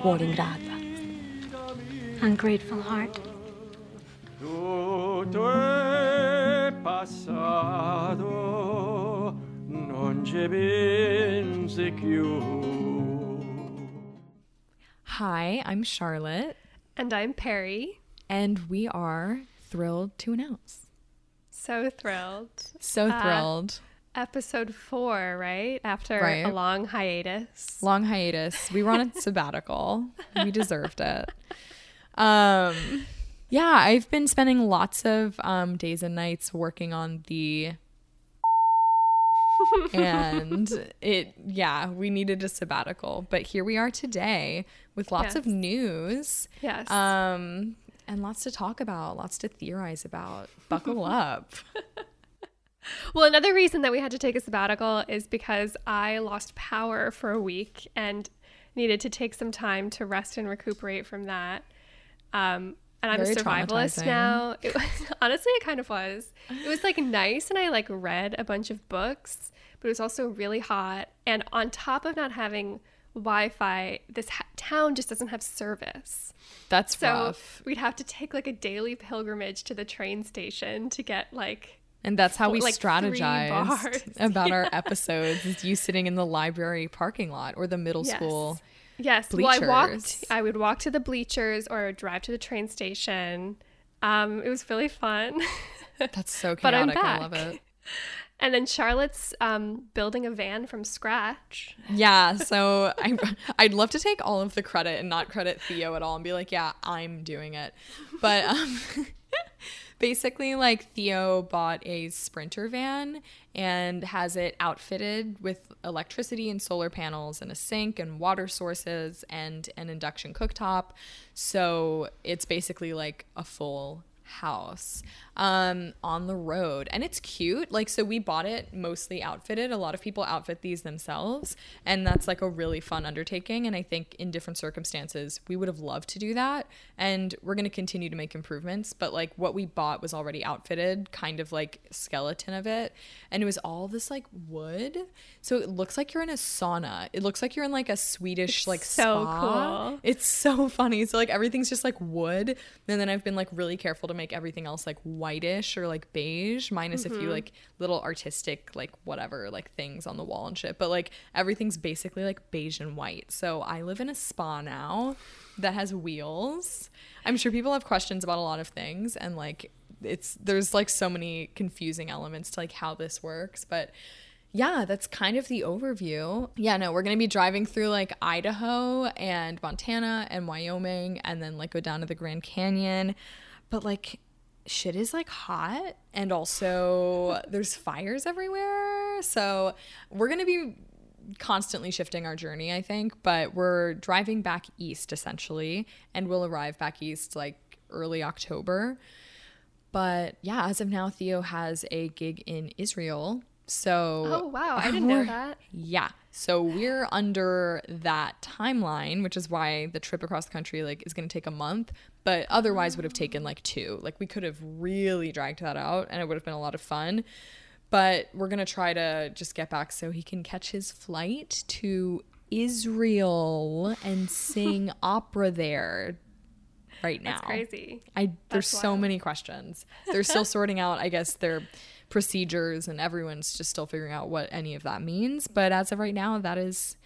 cuore ingrata. Ungrateful heart. Tutto è passato, non ci pensi più. Hi, I'm Charlotte, And I'm Perry. and we are thrilled to announce. So thrilled. So Uh, thrilled. Episode four, right? After Right. a long hiatus. Long hiatus. We were on a sabbatical. We deserved it. Um, yeah, I've been spending lots of um, days and nights working on the. and it, yeah, we needed a sabbatical, but here we are today with lots of news. Yes. Um, and lots to talk about, lots to theorize about. Buckle up. well, another reason that we had to take a sabbatical is because I lost power for a week and needed to take some time to rest and recuperate from that. Um, and I'm Very a survivalist now. It was, honestly, it kind of was. It was like nice, and I like read a bunch of books, but it was also really hot. And on top of not having Wi-Fi, this ha- town just doesn't have service. That's So rough. we'd have to take like a daily pilgrimage to the train station to get like And that's how we like strategized about our episodes is you sitting in the library parking lot or the middle Yes. school. Yes. Well, I walked. I would walk to the bleachers or I would drive to the train station. Um, it was really fun. That's so But I'm chaotic. I love it. and then Charlotte's um, building a van from scratch. Yeah, so I I'd love to take all of the credit and not credit Theo at all and be like, yeah, I'm doing it. But um basically like Theo bought a sprinter van and has it outfitted with electricity and solar panels and a sink and water sources and an induction cooktop. So it's basically like a full house um on the road. And it's cute. Like so we bought it mostly outfitted. A lot of people outfit these themselves. And that's like a really fun undertaking. And i think in different circumstances we would have loved to do that. And we're going to continue to make improvements. But like what we bought was already outfitted kind of like skeleton of it. And it was all this like wood. So it looks like you're in a sauna. It looks like you're in like a swedish like so spa. cool. It's so funny. So like everything's just like wood, and then I've been like really careful to make everything else like whitish or like beige, minus a few mm-hmm. like little artistic like whatever like things on the wall and shit. But like everything's basically like beige and white. So I live in a spa now that has wheels. I'm sure people have questions about a lot of things, and like it's there's like so many confusing elements to like how this works, but yeah, that's kind of the overview. Yeah, no, we're going to be driving through like Idaho and Montana and Wyoming and then like go down to the Grand Canyon. But like shit is like hot and also there's fires everywhere. So we're going to be constantly shifting our journey, I think, but we're driving back east essentially and we'll arrive back east like early October. But yeah, as of now, Theo has a gig in Israel. So Oh wow, I didn't know that. Yeah. So we're under that timeline, which is why the trip across the country like is going to take a month, but otherwise would have taken like 2. Like we could have really dragged that out and it would have been a lot of fun. But we're going to try to just get back so he can catch his flight to Israel and sing opera there right now. That's crazy. I there's That's so many questions. They're still sorting out, I guess, their procedures, and everyone's just still figuring out what any of that means. But as of right now, that is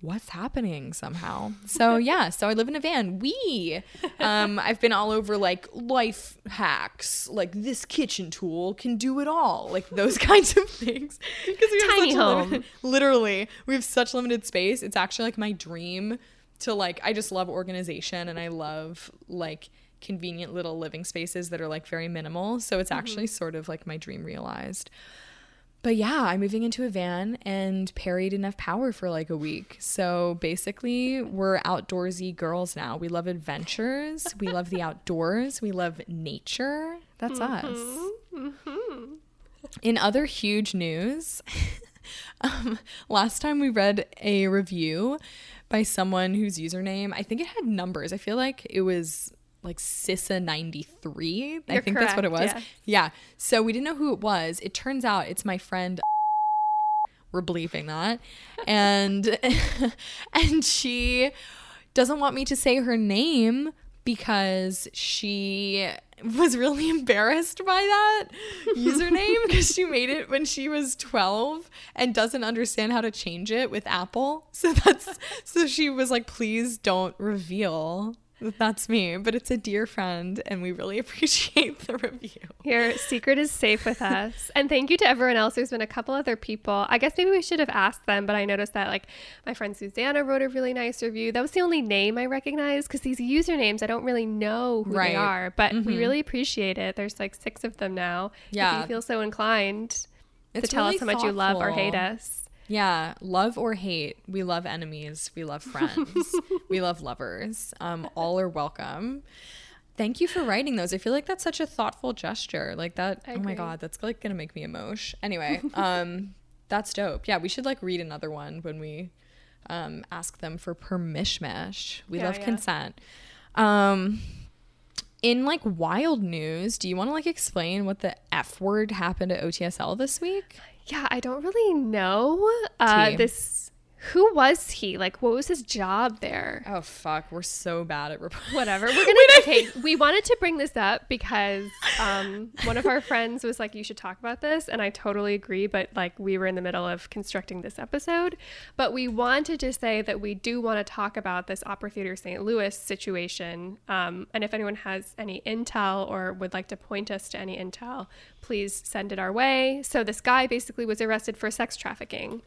what's happening somehow. So yeah, so I live in a van. We, um, I've been all over like life hacks, like this kitchen tool can do it all, like those kinds of things. Because we have Tiny home. limited- literally, we have such limited space. It's actually like my dream to like. I just love organization, and I love like convenient little living spaces that are like very minimal. So it's mm-hmm. actually sort of like my dream realized. But yeah, I'm moving into a van and Perry didn't have power for like a week. So basically, we're outdoorsy girls now. We love adventures. we love the outdoors. We love nature. That's mm-hmm. us. Mm-hmm. In other huge news, um, last time we read a review by someone whose username, I think it had numbers. I feel like it was like Sissa93. I You're think that's what it was. correct, yes. Yeah. So we didn't know who it was. It turns out it's my friend. We're bleeping that. And and she doesn't want me to say her name because she was really embarrassed by that username because she made it when she was 12 and doesn't understand how to change it with Apple. So that's so she was like please don't reveal that's me, but it's a dear friend and we really appreciate the review. Your secret is safe with us. and thank you to everyone else. There's been a couple other people. I guess maybe we should have asked them, but I noticed that like my friend Susanna wrote a really nice review. That was the only name I recognized because these usernames I don't really know who Right. they are, but Mhm. we really appreciate it. There's like six of them now. Yeah, If you feel so inclined to It's tell really us how much you love or hate us. Yeah, love or hate. We love enemies. We love friends. we love lovers. Um, all are welcome. Thank you for writing those. I feel like that's such a thoughtful gesture. Like that. I oh my god, that's like gonna make me emotion. Anyway, um, that's dope. Yeah, we should like read another one when we um ask them for permishmash. We Yeah, love yeah. consent. Um. In like wild news, do you want to like explain what the F word happened at OTSL this week? Yeah, I don't really know. Uh, this who was he? Like, what was his job there? Oh fuck, we're so bad at reporting. Whatever. We're gonna. okay, we wanted to bring this up because um, one of our friends was like, "You should talk about this," and I totally agree. But like, we were in the middle of constructing this episode, but we wanted to say that we do want to talk about this Opera Theater St. Louis situation. Um, and if anyone has any intel or would like to point us to any intel, please send it our way. So this guy basically was arrested for sex trafficking.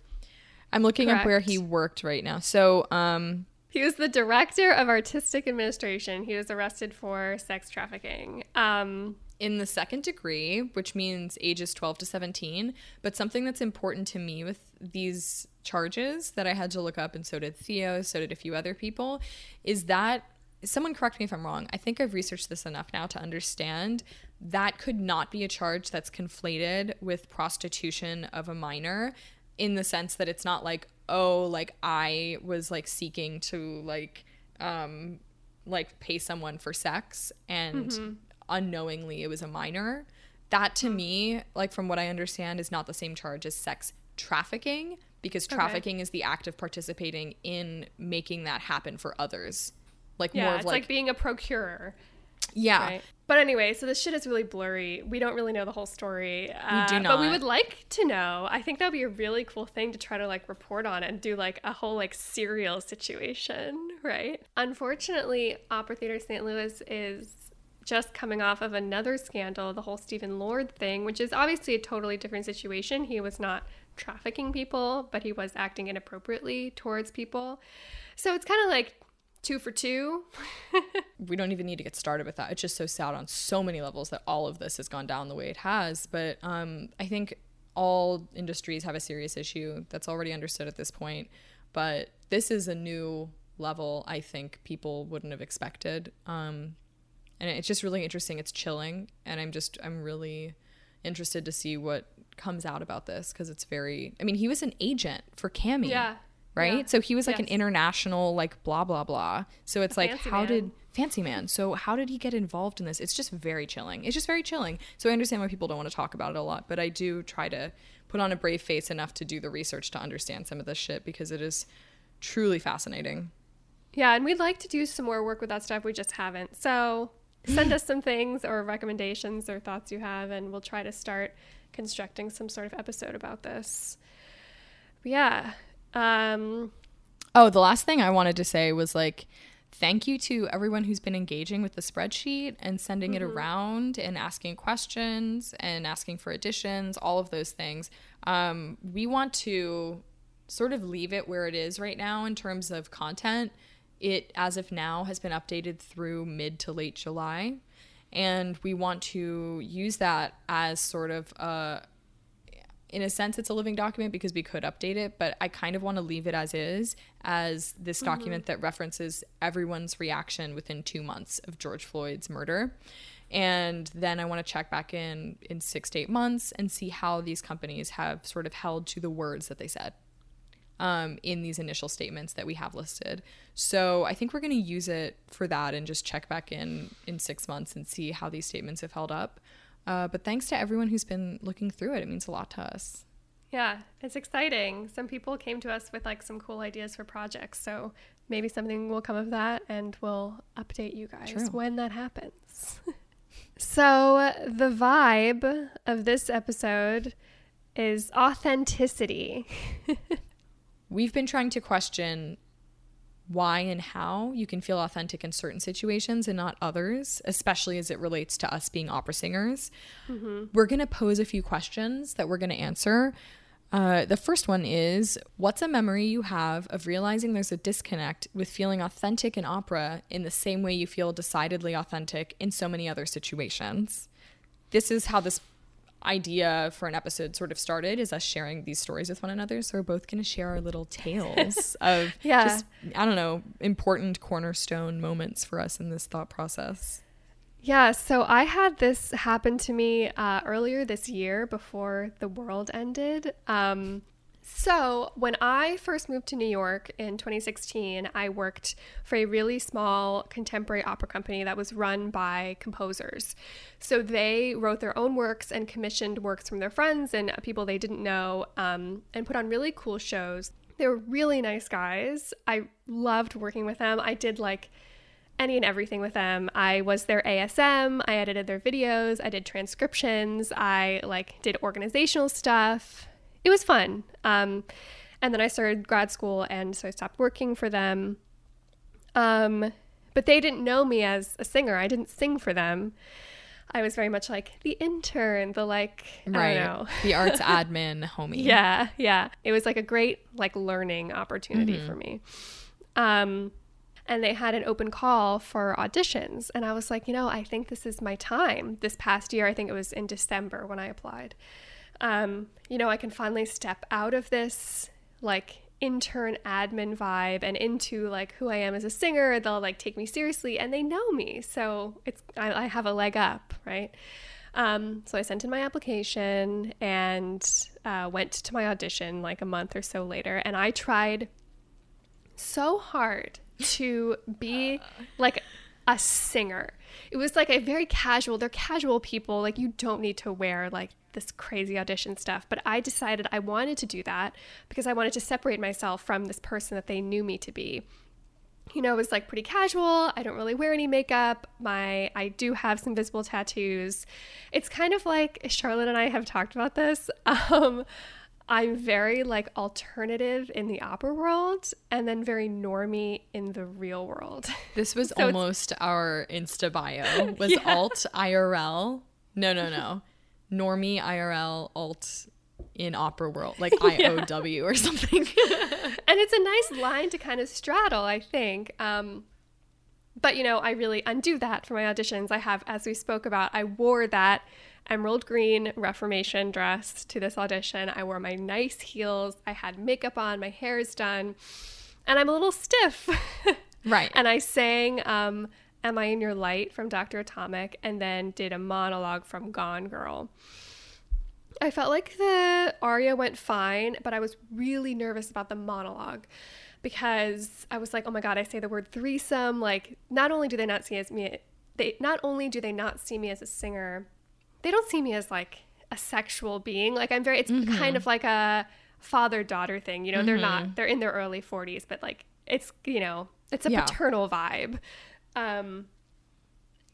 I'm looking up where he worked right now. So, um, He was the director of artistic administration. He was arrested for sex trafficking. Um, in the second degree, which means ages 12 to 17, but something that's important to me with these charges that I had to look up, and so did Theo, so did a few other people, is that someone correct me if I'm wrong. I think I've researched this enough now to understand that could not be a charge that's conflated with prostitution of a minor in the sense that it's not like, oh, like I was like seeking to like um like pay someone for sex and unknowingly it was a minor. That to me, like from what I understand, is not the same charge as sex trafficking because trafficking is the act of participating in making that happen for others. Like yeah, more of it's like, like, being a procurer. yeah. Right. But anyway, so this shit is really blurry. We don't really know the whole story. Uh, do But we would like to know. I think that would be a really cool thing to try to like report on and do like a whole like serial situation, right? Unfortunately, Opera Theater St. Louis is just coming off of another scandal, the whole Stephen Lord thing, which is obviously a totally different situation. He was not trafficking people, but he was acting inappropriately towards people. So it's kind of like two for two. we don't even need to get started with that. It's just so sad on so many levels that all of this has gone down the way it has. But um, I think all industries have a serious issue that's already understood at this point. But this is a new level I think people wouldn't have expected. Um, and it's just really interesting. It's chilling, and I'm just I'm really interested to see what comes out about this because it's very. I mean, he was an agent for CAMI Yeah. Right? Yeah. So he was like an international, like blah blah blah. So it's like, how man. did fancy man? So how did he get involved in this? It's just very chilling. It's just very chilling. So I understand why people don't want to talk about it a lot, but I do try to put on a brave face enough to do the research to understand some of this shit because it is truly fascinating. Yeah, and we'd like to do some more work with that stuff. We just haven't. So send us some things or recommendations or thoughts you have, and we'll try to start constructing some sort of episode about this. But yeah. Um, Oh, the last thing I wanted to say was like, thank you to everyone who's been engaging with the spreadsheet and sending it around and asking questions and asking for additions, all of those things. Um, we want to sort of leave it where it is right now in terms of content. It, as of now, has been updated through mid to late July. And we want to use that as sort of a in a sense it's a living document because we could update it but i kind of want to leave it as is as this document that references everyone's reaction within two months of george floyd's murder and then i want to check back in in six to eight months and see how these companies have sort of held to the words that they said um, in these initial statements that we have listed. So I think we're going to use it for that and just check back in in six months and see how these statements have held up. Uh, but thanks to everyone who's been looking through it. It means a lot to us. yeah, it's exciting. Some people came to us with like some cool ideas for projects. So maybe something will come of that and we'll update you guys True. when that happens. so, the vibe of this episode is authenticity. We've been trying to question why and how you can feel authentic in certain situations and not others, especially as it relates to us being opera singers. We're going to pose a few questions that we're going to answer. Uh, the first one is What's a memory you have of realizing there's a disconnect with feeling authentic in opera in the same way you feel decidedly authentic in so many other situations? This is how this idea for an episode sort of started is us sharing these stories with one another so we're both going to share our little tales of Yeah. just i don't know important cornerstone moments for us in this thought process Yeah, so I had this happen to me uh, earlier this year before the world ended. Um, so, when I first moved to New York in 2016, I worked for a really small contemporary opera company that was run by composers. So, they wrote their own works and commissioned works from their friends and people they didn't know um, and put on really cool shows. They were really nice guys. I loved working with them. I did like any and everything with them. I was their ASM, I edited their videos, I did transcriptions, I like did organizational stuff. It was fun. Um, and then I started grad school and so I stopped working for them. Um, but they didn't know me as a singer. I didn't sing for them. I was very much like the intern, the like I don't know. the arts admin homie Yeah, yeah. It was like a great like learning opportunity Mm-hmm. for me. Um and they had an open call for auditions and I was like, you know, I think this is my time. This past year, I think it was in December when I applied. Um, you know, I can finally step out of this like intern admin vibe and into like who I am as a singer. They'll like take me seriously and they know me. So it's I, I have a leg up, right? Um, so I sent in my application and uh, went to my audition like a month or so later, and I tried so hard to be like a singer. It was like a very casual, they're casual people. Like, you don't need to wear like this crazy audition stuff. But I decided I wanted to do that because I wanted to separate myself from this person that they knew me to be you know, it was like pretty casual. I don't really wear any makeup. My I do have some visible tattoos. It's kind of like Charlotte and I have talked about this. Um I'm very like alternative in the opera world and then very normy in the real world. this was it's- almost our insta bio was alt irl no no no normie irl alt in opera world like iow or something and it's a nice line to kind of straddle, I think. Um, but you know, I really undo that for my auditions. I have, as we spoke about, I wore that emerald green Reformation dress to this audition. I wore my nice heels. I had makeup on. My hair is done, and I'm a little stiff. right and I sang um, "Am I in Your Light" from Dr. Atomic, and then did a monologue from Gone Girl. I felt like the aria went fine, but I was really nervous about the monologue because I was like, "Oh my god, I say the word threesome." Like, not only do they not see as me, they not only do they not see me as a singer, they don't see me as like a sexual being. Like, I'm very. It's kind of like a father daughter thing. You know, they're not. They're in their early 40s, but like, it's you know, it's a Yeah. paternal vibe. Um,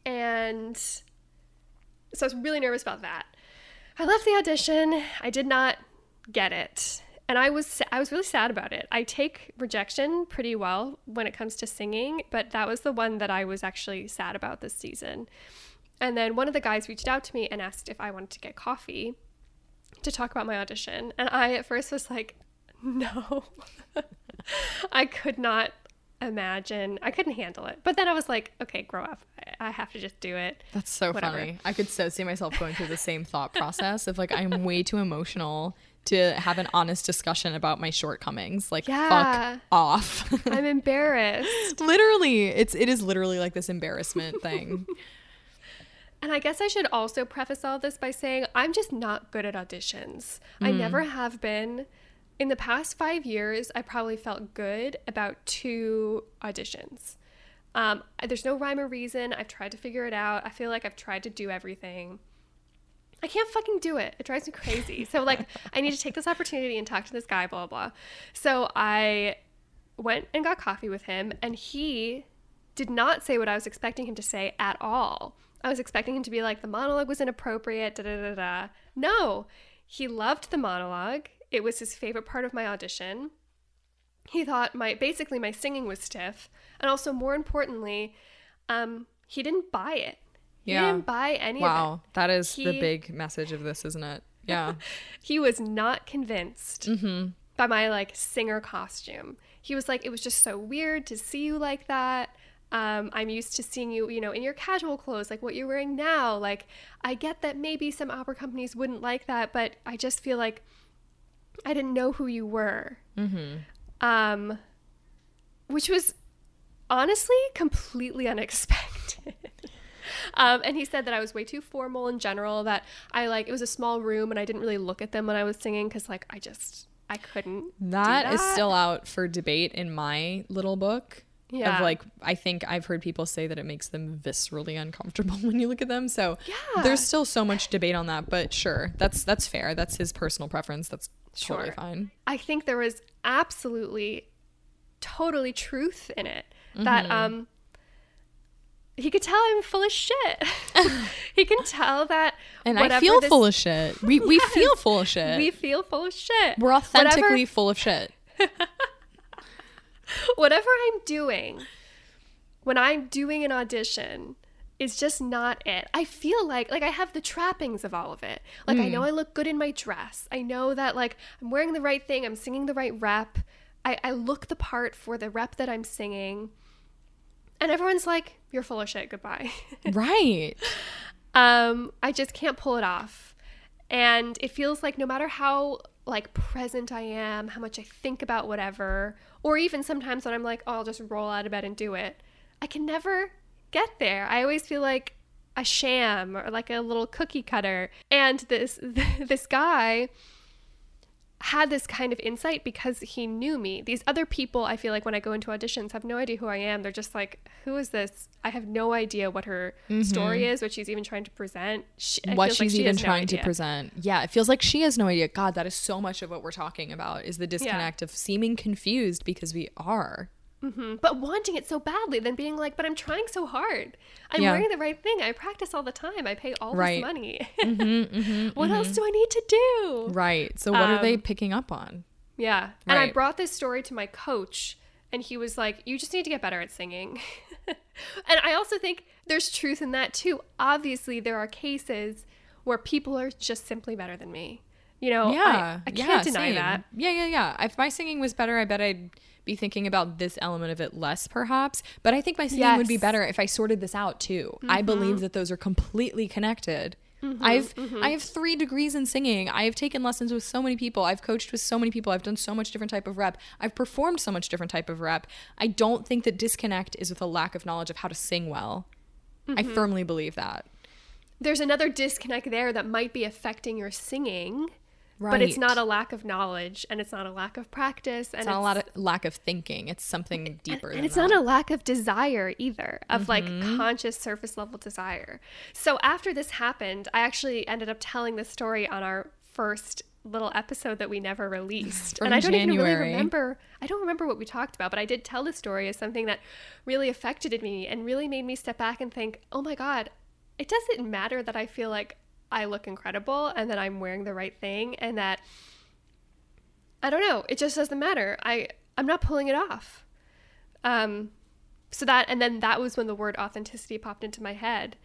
and so I was really nervous about that. I left the audition. I did not get it. And I was I was really sad about it. I take rejection pretty well when it comes to singing, but that was the one that I was actually sad about this season. And then one of the guys reached out to me and asked if I wanted to get coffee to talk about my audition. And I at first was like, no. I could not imagine. I couldn't handle it. But then I was like, okay, grow up. I- have to just do it. That's so Whatever. funny. I could so see myself going through the same thought process of like I'm way too emotional to have an honest discussion about my shortcomings. Like Yeah. fuck off. I'm embarrassed. literally, it's it is literally like this embarrassment thing. And I guess I should also preface all this by saying I'm just not good at auditions. I never have been. In the past five years, I probably felt good about two auditions. Um, there's no rhyme or reason. I've tried to figure it out. I feel like I've tried to do everything. I can't fucking do it. It drives me crazy. So like I need to take this opportunity and talk to this guy, blah blah. So I went and got coffee with him, and he did not say what I was expecting him to say at all. I was expecting him to be like, the monologue was inappropriate, da da da da. No, he loved the monologue. It was his favorite part of my audition. He thought my basically my singing was stiff, and also more importantly, um, he didn't buy it. He Yeah. didn't buy any of it. Wow, that is the big message of this, isn't it? Yeah. he was not convinced Mm-hmm. by my like singer costume. He was like, it was just so weird to see you like that. Um, I'm used to seeing you, you know, in your casual clothes, like what you're wearing now. Like, I get that maybe some opera companies wouldn't like that, but I just feel like I didn't know who you were. Mm-hmm. Um, which was honestly completely unexpected. Um, and he said that I was way too formal in general. That I like it was a small room and I didn't really look at them when I was singing because like I just I couldn't. do that is still out for debate in my little book. Yeah. Of like, I think I've heard people say that it makes them viscerally uncomfortable when you look at them. So Yeah. there's still so much debate on that, but sure, that's that's fair. That's his personal preference. That's totally fine. I think there was absolutely, totally truth in it. Mm-hmm. That um, he could tell I'm full of shit. he can tell that. And I feel this- full of shit. We we Yes. feel full of shit. We feel full of shit. We're Whatever- authentically full of shit. whatever I'm doing when I'm doing an audition is just not it. I feel like like I have the trappings of all of it. Like I know I look good in my dress. I know that like I'm wearing the right thing, I'm singing the right rep. I, I look the part for the rep that I'm singing. And everyone's like, You're full of shit, goodbye. right. um, I just can't pull it off. And it feels like no matter how like present I am, how much I think about whatever, or even sometimes when I'm like, oh, I'll just roll out of bed and do it, I can never get there. I always feel like a sham or like a little cookie cutter. And this this guy had this kind of insight because he knew me. These other people, I feel like when I go into auditions, have no idea who I am. They're just like, "Who is this?" I have no idea what her story is, what she's even trying to present. She, Mm-hmm. what feels like she's she even has no trying to present. Yeah, it feels like she has no idea. God, that is so much of what we're talking about is the disconnect of seeming confused because we are. Mhm. But wanting it so badly, then being like, "But I'm trying so hard. I'm Yeah. wearing the right thing. I practice all the time. I pay all Right. this money. Mm-hmm, what else do I need to do?" Right. So what are they Um, picking up on? Yeah. And I brought this story to my coach, and he was like, You just need to get better at singing. and I also think there's truth in that too. Obviously, there are cases where people are just simply better than me. You know, Yeah. I, yeah, can't deny same. that. Yeah, yeah, yeah. If my singing was better, I bet I'd be thinking about this element of it less, perhaps. But I think my singing would be better if I sorted this out too. I mm-hmm. believe that those are completely connected. Mm-hmm, I've mm-hmm. I have three degrees in singing. I have taken lessons with so many people. I've coached with so many people. I've done so much different type of rep. I've performed so much different type of rep. I don't think that disconnect is with a lack of knowledge of how to sing well. I firmly believe that. There's another disconnect there that might be affecting your singing, but it's not a lack of knowledge and it's not a lack of practice. And It's not a lot of lack of thinking. It's something deeper. and than it's that. not a lack of desire either of like Mm-hmm. conscious surface level desire so after this happened i actually ended up telling the story on our first little episode that we never released From and i don't even really remember i don't remember what we talked about but i did tell the story as something that really affected me and really made me step back and think oh my god it doesn't matter that i feel like i look incredible and that i'm wearing the right thing and that i don't know it just doesn't matter i i'm not pulling it off um, so that, and then that was when the word authenticity popped into my head.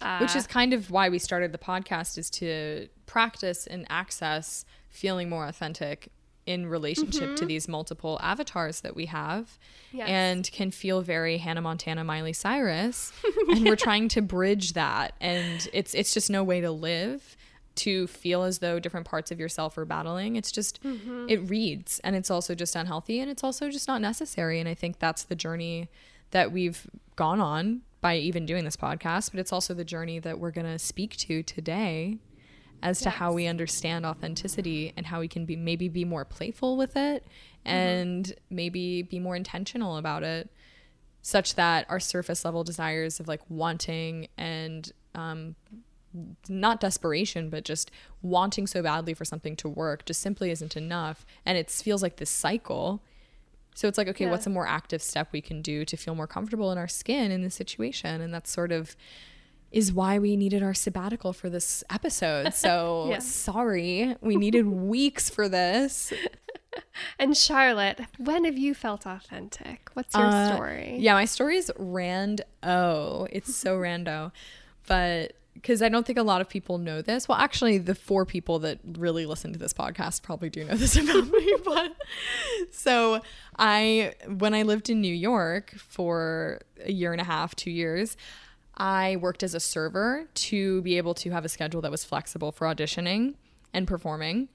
Uh, which is kind of why we started the podcast is to practice and access feeling more authentic in relationship to mm-hmm. these multiple avatars that we have Yes. and can feel very Hannah Montana Miley Cyrus and we're trying to bridge that. And it's it's just no way to live to feel as though different parts of yourself are battling. It's just mm-hmm. it reads and it's also just unhealthy and it's also just not necessary. And I think that's the journey that we've gone on by even doing this podcast but it's also the journey that we're going to speak to today as to how we understand authenticity and how we can be maybe be more playful with it and maybe be more intentional about it such that our surface level desires of like wanting and um, not desperation but just wanting so badly for something to work just simply isn't enough and it feels like this cycle So it's like, okay, Yeah. what's a more active step we can do to feel more comfortable in our skin in this situation? And that's sort of is why we needed our sabbatical for this episode. So Yeah. sorry, we needed weeks for this. And Charlotte, when have you felt authentic? What's your Uh, story? Yeah, my story is rando. It's so rando. But because I don't think a lot of people know this. Well, actually, the four people that really listen to this podcast probably do know this about me. But so I, when I lived in New York for a year and a half, two years, I worked as a server to be able to have a schedule that was flexible for auditioning and performing.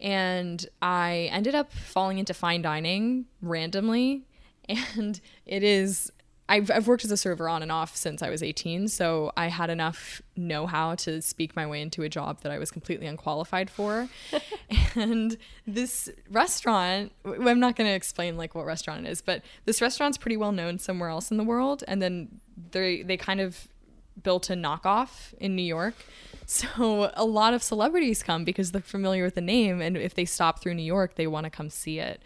And I ended up falling into fine dining randomly. And it is, I've, I've worked as a server on and off since I was 18. So I had enough know how to speak my way into a job that I was completely unqualified for. and this restaurant, I'm not going to explain like what restaurant it is, but this restaurant's pretty well known somewhere else in the world. And then they, they kind of built a knockoff in New York. So a lot of celebrities come because they're familiar with the name. And if they stop through New York, they want to come see it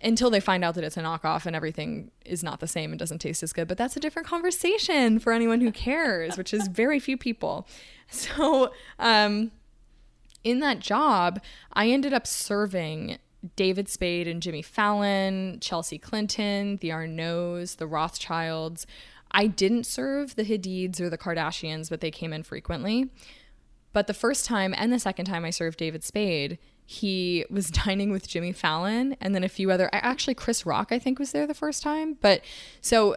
until they find out that it's a knockoff and everything is not the same and doesn't taste as good. But that's a different conversation for anyone who cares, which is very few people. So, um, in that job, I ended up serving David Spade and Jimmy Fallon, Chelsea Clinton, the Arnaults, the Rothschilds. I didn't serve the Hadids or the Kardashians, but they came in frequently. But the first time and the second time I served David Spade, he was dining with Jimmy Fallon and then a few other actually Chris Rock I think was there the first time. But so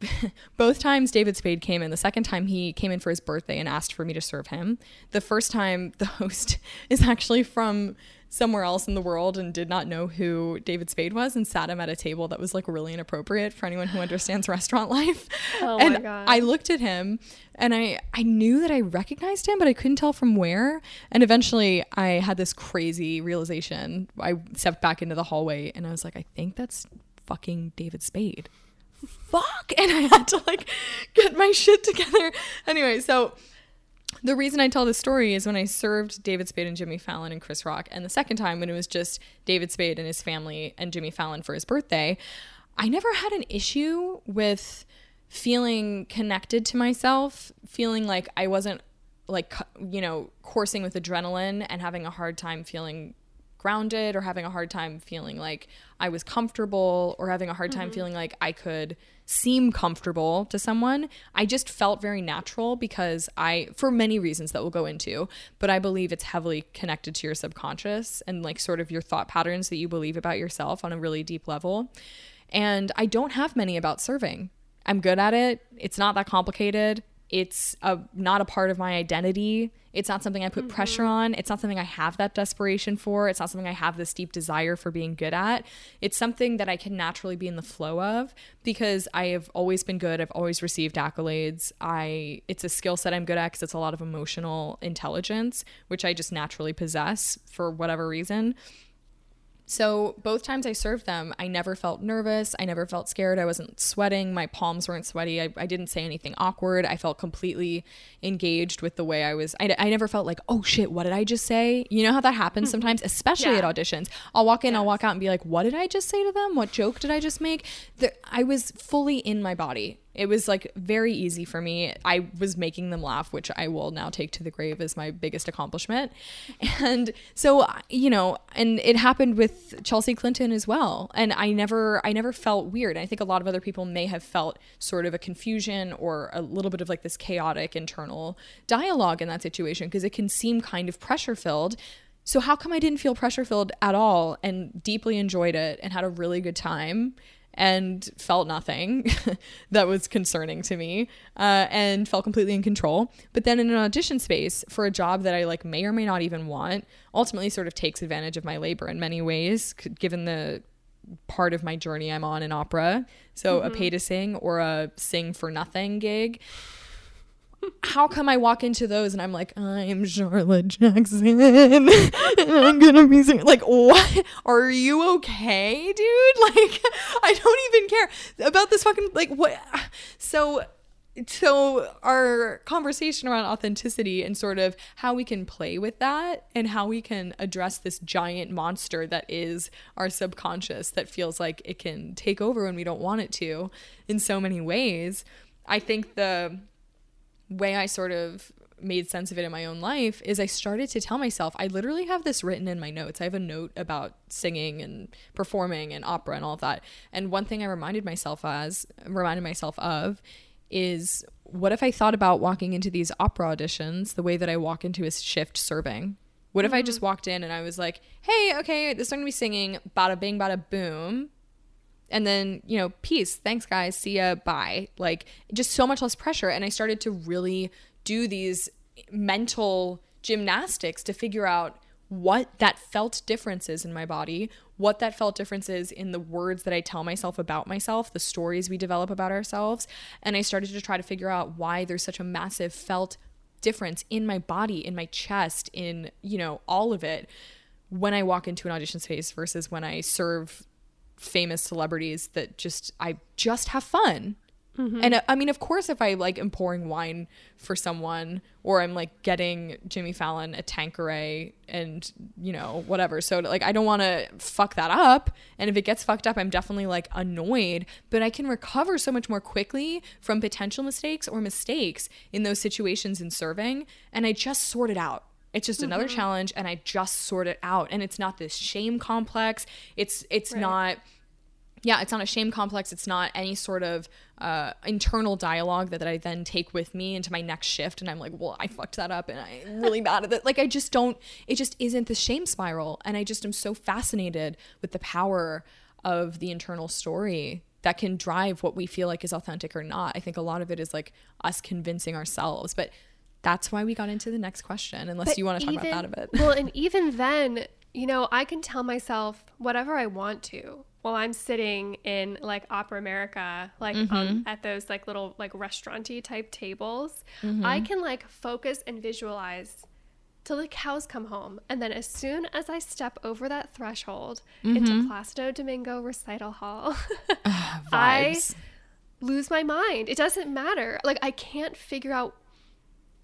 both times David Spade came in. The second time he came in for his birthday and asked for me to serve him. The first time the host is actually from somewhere else in the world and did not know who David Spade was and sat him at a table that was like really inappropriate for anyone who understands restaurant life. Oh my God. I looked at him and I I knew that I recognized him but I couldn't tell from where. And eventually I had this crazy realization. I stepped back into the hallway and I was like I think that's fucking David Spade. Fuck and I had to like get my shit together. Anyway, so the reason I tell this story is when I served David Spade and Jimmy Fallon and Chris Rock, and the second time when it was just David Spade and his family and Jimmy Fallon for his birthday, I never had an issue with feeling connected to myself, feeling like I wasn't like, you know, coursing with adrenaline and having a hard time feeling grounded or having a hard time feeling like I was comfortable or having a hard time mm-hmm. feeling like I could seem comfortable to someone. I just felt very natural because I, for many reasons that we'll go into, but I believe it's heavily connected to your subconscious and like sort of your thought patterns that you believe about yourself on a really deep level. And I don't have many about serving. I'm good at it. It's not that complicated. It's a, not a part of my identity. It's not something I put pressure mm-hmm. on. It's not something I have that desperation for. It's not something I have this deep desire for being good at. It's something that I can naturally be in the flow of because I have always been good. I've always received accolades. I it's a skill set I'm good at because it's a lot of emotional intelligence, which I just naturally possess for whatever reason. So both times I served them, I never felt nervous. I never felt scared. I wasn't sweating. My palms weren't sweaty. I, I didn't say anything awkward. I felt completely engaged with the way I was. I, I never felt like, oh shit, what did I just say? You know how that happens mm-hmm. sometimes, especially Yeah. at auditions. I'll walk in, I'll walk out and be like, what did I just say to them? What joke did I just make? The, I was fully in my body. It was like very easy for me. I was making them laugh, which I will now take to the grave as my biggest accomplishment. And so, you know, and it happened with Chelsea Clinton as well. And I never, I never felt weird. I think a lot of other people may have felt sort of a confusion or a little bit of like this chaotic internal dialogue in that situation because it can seem kind of pressure filled. So how come I didn't feel pressure filled at all and deeply enjoyed it and had a really good time? And felt nothing that was concerning to me uh, and felt completely in control. But then in an audition space for a job that i like may or may not even want ultimately sort of takes advantage of my labor in many ways given the part of my journey i'm on in opera. So a pay to sing or a sing for nothing gig how come I walk into those and I'm like, I'm Charlotte Jackson and I'm gonna be singing? Like, what? Are you okay, dude? Like, I don't even care about this fucking, like, what? So so our conversation around authenticity and sort of how we can play with that and how we can address this giant monster that is our subconscious that feels like it can take over when we don't want it to in so many ways. I think the way I sort of made sense of it in my own life is I started to tell myself, I literally have this written in my notes. I have a note about singing and performing and opera and all of that. And one thing I reminded myself as reminded myself of is what if I thought about walking into these opera auditions the way that I walk into a shift serving? What if I just mm-hmm. walked in and I was like, hey, okay, this is going to be singing, bada bing, bada boom. And then, you know, peace, thanks guys, see ya, bye. Like, just so much less pressure. And I started to really do these mental gymnastics to figure out what that felt differences in my body, what that felt differences in the words that I tell myself about myself, the stories we develop about ourselves. And I started to try to figure out why there's such a massive felt difference in my body, in my chest, in, you know, all of it when I walk into an audition space versus when I serve famous celebrities that just I just have fun. Mm-hmm. And uh, I mean, of course, if I like am pouring wine for someone, or I'm like getting Jimmy Fallon a Tanqueray and you know whatever, so like I don't want to fuck that up. And if it gets fucked up, I'm definitely like annoyed. But I can recover so much more quickly from potential mistakes or mistakes in those situations in serving, and I just sort it out. It's just another Mm-hmm. challenge, and I just sort it out. And it's not this shame complex. It's it's Right. not yeah, it's not a shame complex. It's not any sort of uh, internal dialogue that, that I then take with me into my next shift. And I'm like, well, I fucked that up and I'm really mad at it. Like, I just don't, it just isn't the shame spiral. And I just am so fascinated with the power of the internal story that can drive what we feel like is authentic or not. I think a lot of it is like us convincing ourselves. But that's why we got into the next question, unless But you want to talk even- about that a bit. well, and even then, you know, I can tell myself whatever I want to while I'm sitting in like Opera America, like Mm-hmm. um, at those like little like restauranty type tables. Mm-hmm. I can like focus and visualize till the cows come home. And then as soon as I step over that threshold Mm-hmm. into Placido Domingo Recital Hall, I lose my mind. It doesn't matter. Like I can't figure out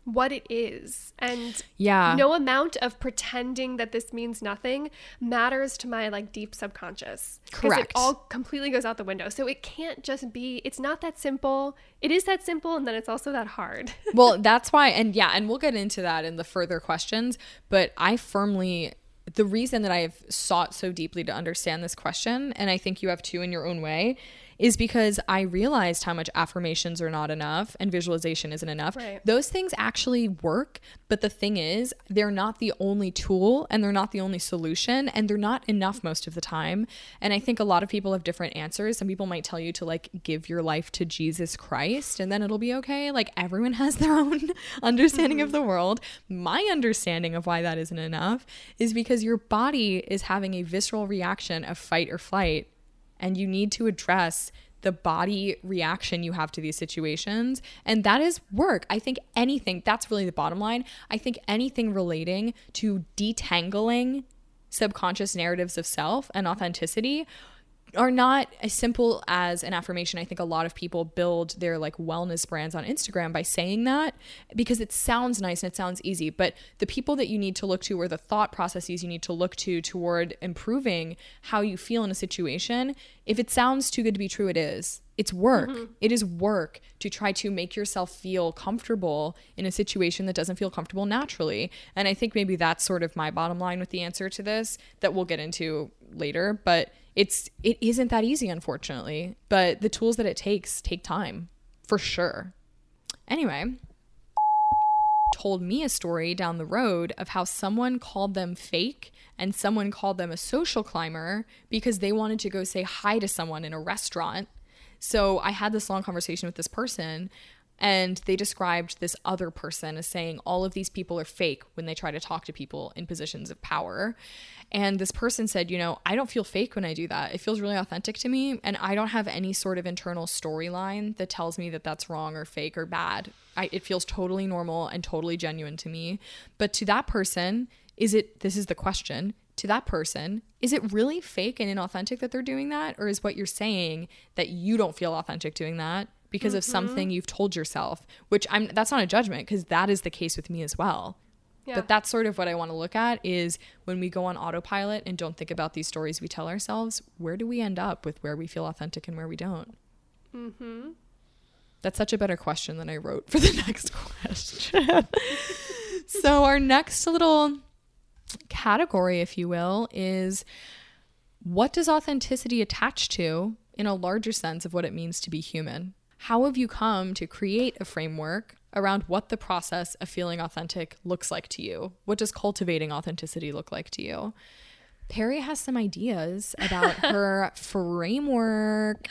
what it is. And Yeah. no amount of pretending that this means nothing matters to my like deep subconscious. Correct. It all completely goes out the window. So it can't just be it's not that simple. It is that simple and then it's also that hard. well, that's why, and yeah, and we'll get into that in the further questions. But I firmly, the reason that I've sought so deeply to understand this question, and I think you have too in your own way, is because I realized how much affirmations are not enough and visualization isn't enough. Right. Those things actually work, but the thing is, they're not the only tool and they're not the only solution and they're not enough most of the time. And I think a lot of people have different answers. Some people might tell you to like give your life to Jesus Christ and then it'll be okay. Like everyone has their own understanding of mm-hmm. the world. My understanding of why that isn't enough is because your body is having a visceral reaction of fight or flight and you need to address the body reaction you have to these situations. And that is work. I think anything that's really the bottom line. I think anything relating to detangling subconscious narratives of self and authenticity are not as simple as an affirmation. I think a lot of people build their like wellness brands on Instagram by saying that because it sounds nice and it sounds easy. But the people that you need to look to or the thought processes you need to look to toward improving how you feel in a situation, if it sounds too good to be true, it is. It's work. Mm-hmm. It is work to try to make yourself feel comfortable in a situation that doesn't feel comfortable naturally. And I think maybe that's sort of my bottom line with the answer to this that we'll get into later. But it's it isn't that easy unfortunately but the tools that it takes take time for sure. Anyway told me a story down the road of how someone called them fake and someone called them a social climber because they wanted to go say hi to someone in a restaurant. So i had this long conversation with this person and they described this other person as saying all of these people are fake when they try to talk to people in positions of power. And this person said, You know, I don't feel fake when I do that. It feels really authentic to me. And I don't have any sort of internal storyline that tells me that that's wrong or fake or bad. I, it feels totally normal and totally genuine to me. But to that person, is it, this is the question, to that person, is it really fake and inauthentic that they're doing that? Or is what you're saying that you don't feel authentic doing that, because of something you've told yourself, which I'm that's not a judgment because that is the case with me as well. Yeah. But that's sort of what I want to look at is when we go on autopilot and don't think about these stories we tell ourselves, where do we end up with where we feel authentic and where we don't? Mm-hmm. That's such a better question than I wrote for the next question. so, our next little category, if you will, is what does authenticity attach to in a larger sense of what it means to be human? How have you come to create a framework around what the process of feeling authentic looks like to you? What does cultivating authenticity look like to you? Perry has some ideas about her framework.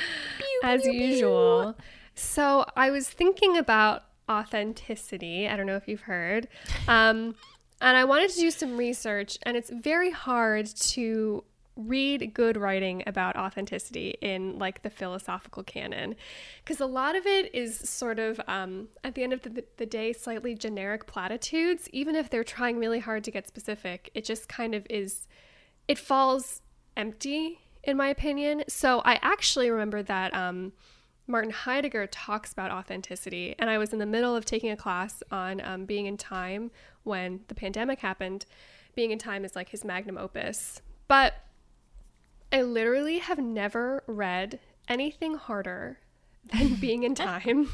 as usual. So I was thinking about authenticity. I don't know if you've heard. Um, and I wanted to do some research, and it's very hard to read good writing about authenticity in like the philosophical canon. Because a lot of it is sort of um, at the end of the, the day slightly generic platitudes. Even if they're trying really hard to get specific it just kind of is it falls empty in my opinion. So i actually remember that um, martin heidegger talks about authenticity and i was in the middle of taking a class on um, Being and Time when the pandemic happened. Being and Time is like his magnum opus. But I literally have never read anything harder than Being and Time.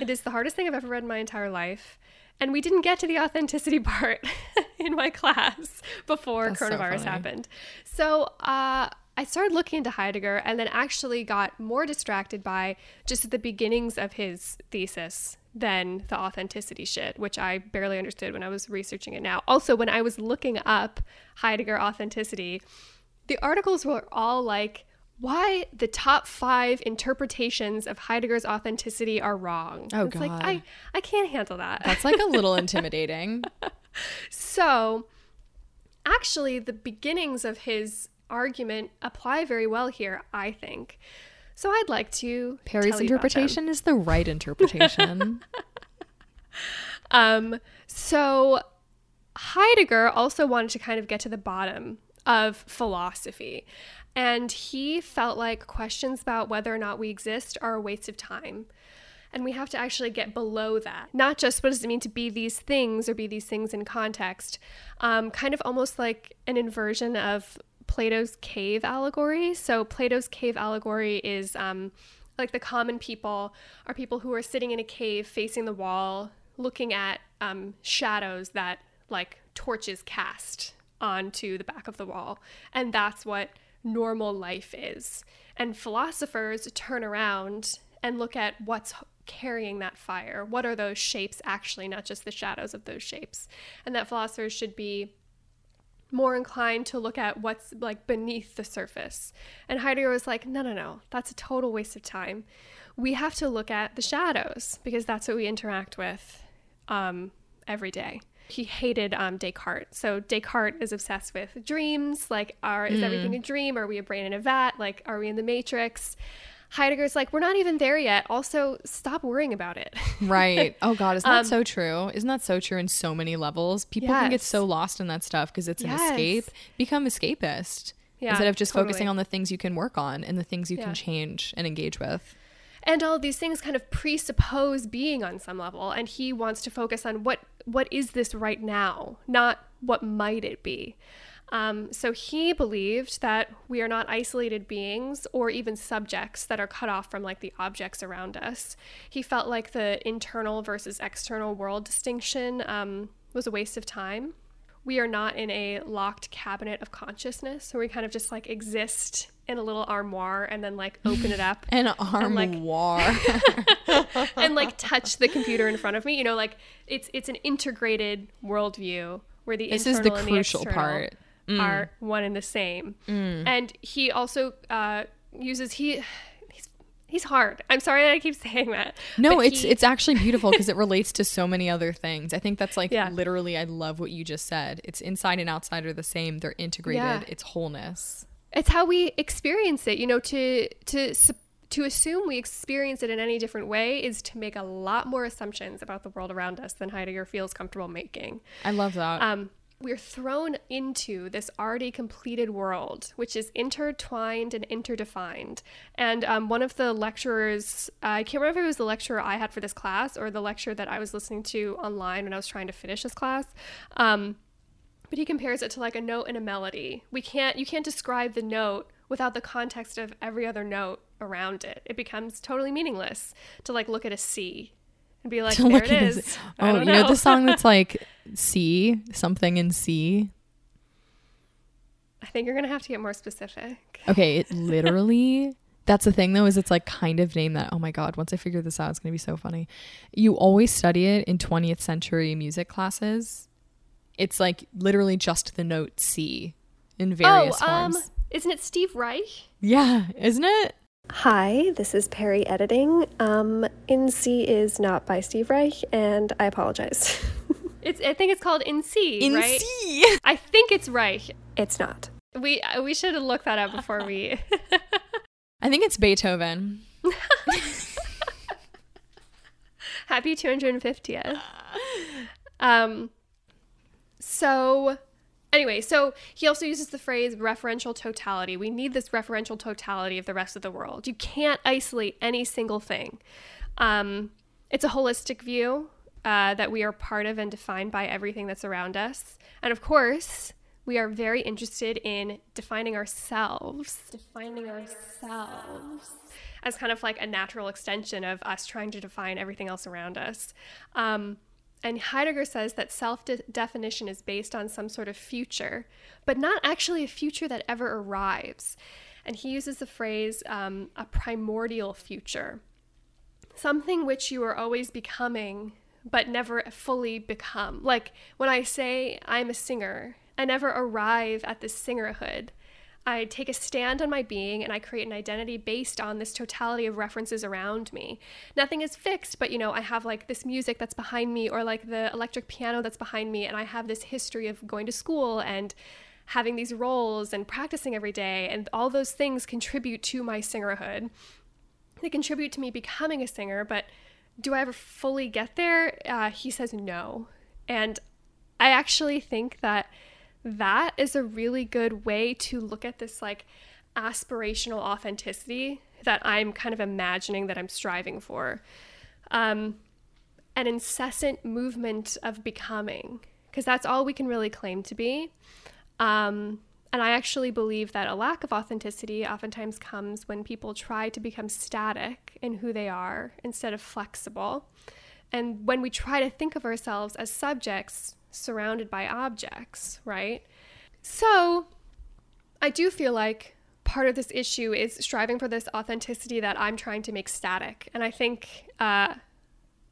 it is the hardest thing I've ever read in my entire life. And we didn't get to the authenticity part in my class before That's coronavirus funny. happened. So uh, I started looking into Heidegger and then actually got more distracted by just the beginnings of his thesis than the authenticity shit, which I barely understood when I was researching it now. Also, when I was looking up Heidegger authenticity, the articles were all like why the top five interpretations of Heidegger's authenticity are wrong. Oh, it's like God. I, I can't handle that. That's like a little intimidating. So, actually, the beginnings of his argument apply very well here, I think. So, I'd like to. Perry's tell you about them. interpretation is the right interpretation. Um, so Heidegger also wanted to kind of get to the bottom of philosophy. And he felt like questions about whether or not we exist are a waste of time. And we have to actually get below that. Not just what does it mean to be these things or be these things in context, um, kind of almost like an inversion of Plato's cave allegory. So, Plato's cave allegory is um, like the common people are people who are sitting in a cave facing the wall, looking at um, shadows that like torches cast onto the back of the wall. And that's what normal life is. And philosophers turn around and look at what's carrying that fire. What are those shapes actually, not just the shadows of those shapes? And that philosophers should be more inclined to look at what's like beneath the surface. And Heidegger was like, no, no, no, that's a total waste of time. We have to look at the shadows because that's what we interact with um, every day. He hated um, Descartes. So Descartes is obsessed with dreams. Like, are is everything a dream? Are we a brain in a vat? Like, are we in the matrix? Heidegger's like, we're not even there yet. Also, stop worrying about it. right. Oh God, isn't that Um, so true? Isn't that so true in so many levels? People can get Yes. so lost in that stuff because it's an escape. Become escapist. Yeah, instead of just focusing on the things you can work on and the things you Yeah. can change and engage with. And all these things kind of presuppose being on some level. And he wants to focus on what what is this right now not what might it be. Um, so he believed that we are not isolated beings or even subjects that are cut off from like the objects around us. He felt like the internal versus external world distinction um, was a waste of time. We are not in a locked cabinet of consciousness where we kind of just like exist in a little armoire and then like open it up An armoire. and like touch the computer in front of me. You know, like it's it's an integrated worldview where the This is the and crucial external part. Mm. are one and the same. And he also uh, uses he. He's, he's hard. I'm sorry that I keep saying that. No, it's he- it's actually beautiful because it relates to so many other things. I think that's like Yeah. literally I love what you just said. It's inside and outside are the same. They're integrated. Yeah. It's wholeness. It's how we experience it you know to to to assume we experience it in any different way is to make a lot more assumptions about the world around us than heidegger feels comfortable making I love that. um, we're thrown into this already completed world, which is intertwined and interdefined. And um, one of the lecturers, I can't remember if it was the lecturer I had for this class or the lecture that I was listening to online when I was trying to finish this class. Um, but he compares it to like a note and a melody. We can't, you can't describe the note without the context of every other note around it. It becomes totally meaningless to like look at a C and be like, To there it at this- I Oh, don't you know the song that's like C, something in C. I think you're gonna have to get more specific. Okay, it literally. That's the thing though, is it's like kind of name that. Oh my god! Once I figure this out, it's gonna be so funny. You always study it in 20th century music classes. It's like literally just the note C in various oh, um, forms. isn't it Steve Reich? Yeah, isn't it? Hi, this is Perry editing. Um, In C is not by Steve Reich, and I apologize. It's I think it's called In C, In right? C. I think it's Reich. it's not. We uh, we should look that up before we. I think it's Beethoven. Happy 250th. Um. So, anyway, so he also uses the phrase referential totality. We need this referential totality of the rest of the world. You can't isolate any single thing. Um, it's a holistic view uh, that we are part of and defined by everything that's around us. And of course, we are very interested in defining ourselves. Defining ourselves as kind of like a natural extension of us trying to define everything else around us. Um, and Heidegger says that self de- definition is based on some sort of future, but not actually a future that ever arrives. And he uses the phrase um, a primordial future, something which you are always becoming, but never fully become. Like when I say I'm a singer, I never arrive at this singerhood. I take a stand on my being and I create an identity based on this totality of references around me. Nothing is fixed, but you know, I have like this music that's behind me or like the electric piano that's behind me, and I have this history of going to school and having these roles and practicing every day, and all those things contribute to my singerhood. They contribute to me becoming a singer, but do I ever fully get there? Uh, he says no. And I actually think that that is a really good way to look at this like aspirational authenticity that I'm kind of imagining that I'm striving for. Um, an incessant movement of becoming, because that's all we can really claim to be. Um, and I actually believe that a lack of authenticity oftentimes comes when people try to become static in who they are instead of flexible. And when we try to think of ourselves as subjects surrounded by objects, right? So I do feel like part of this issue is striving for this authenticity that I'm trying to make static. And I think, uh,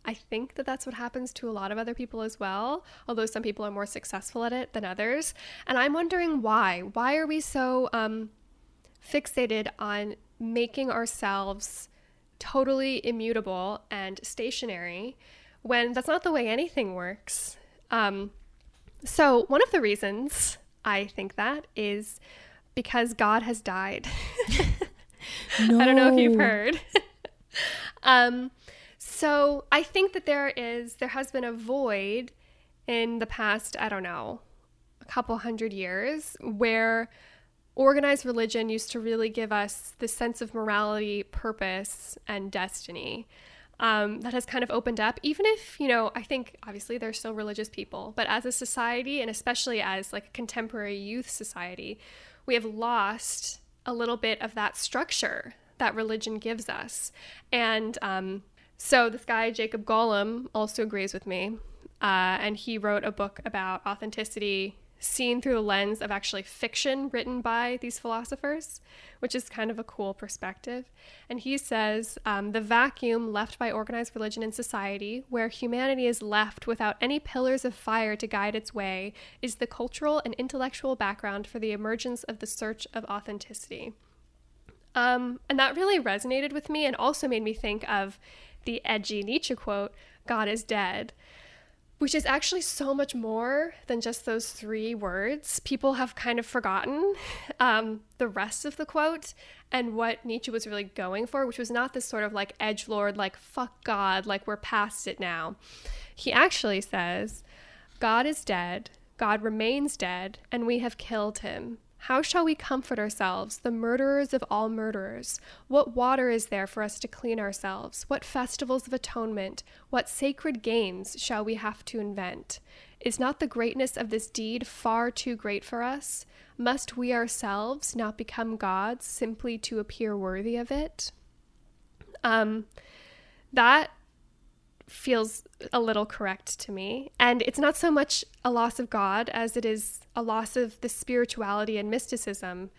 I think that that's what happens to a lot of other people as well, although some people are more successful at it than others. And I'm wondering why. Why are we so um, fixated on making ourselves totally immutable and stationary when that's not the way anything works? Um, so, one of the reasons I think that is because God has died. I don't know if you've heard. um, so I think that there is there has been a void in the past, I don't know, a couple hundred years where organized religion used to really give us the sense of morality, purpose, and destiny. Um, that has kind of opened up, even if, you know, I think obviously there's still religious people, but as a society, and especially as like a contemporary youth society, we have lost a little bit of that structure that religion gives us. And um, so this guy, Jacob Golomb, also agrees with me. Uh, and he wrote a book about authenticity seen through the lens of actually fiction written by these philosophers, which is kind of a cool perspective. And he says um, the vacuum left by organized religion in society, where humanity is left without any pillars of fire to guide its way, is the cultural and intellectual background for the emergence of the search of authenticity. Um, and that really resonated with me and also made me think of the edgy Nietzsche quote, God is dead, which is actually so much more than just those three words. People have kind of forgotten um, the rest of the quote and what Nietzsche was really going for, which was not this sort of like edge lord, like fuck God, like we're past it now. He actually says, God is dead God remains dead, and we have killed him. How shall we comfort ourselves, the murderers of all murderers? What water is there for us to clean ourselves? What festivals of atonement, what sacred games shall we have to invent? Is not the greatness of this deed far too great for us? Must we ourselves not become gods simply to appear worthy of it? Um, that feels a little correct to me. And it's not so much a loss of God as it is a loss of the spirituality and mysticism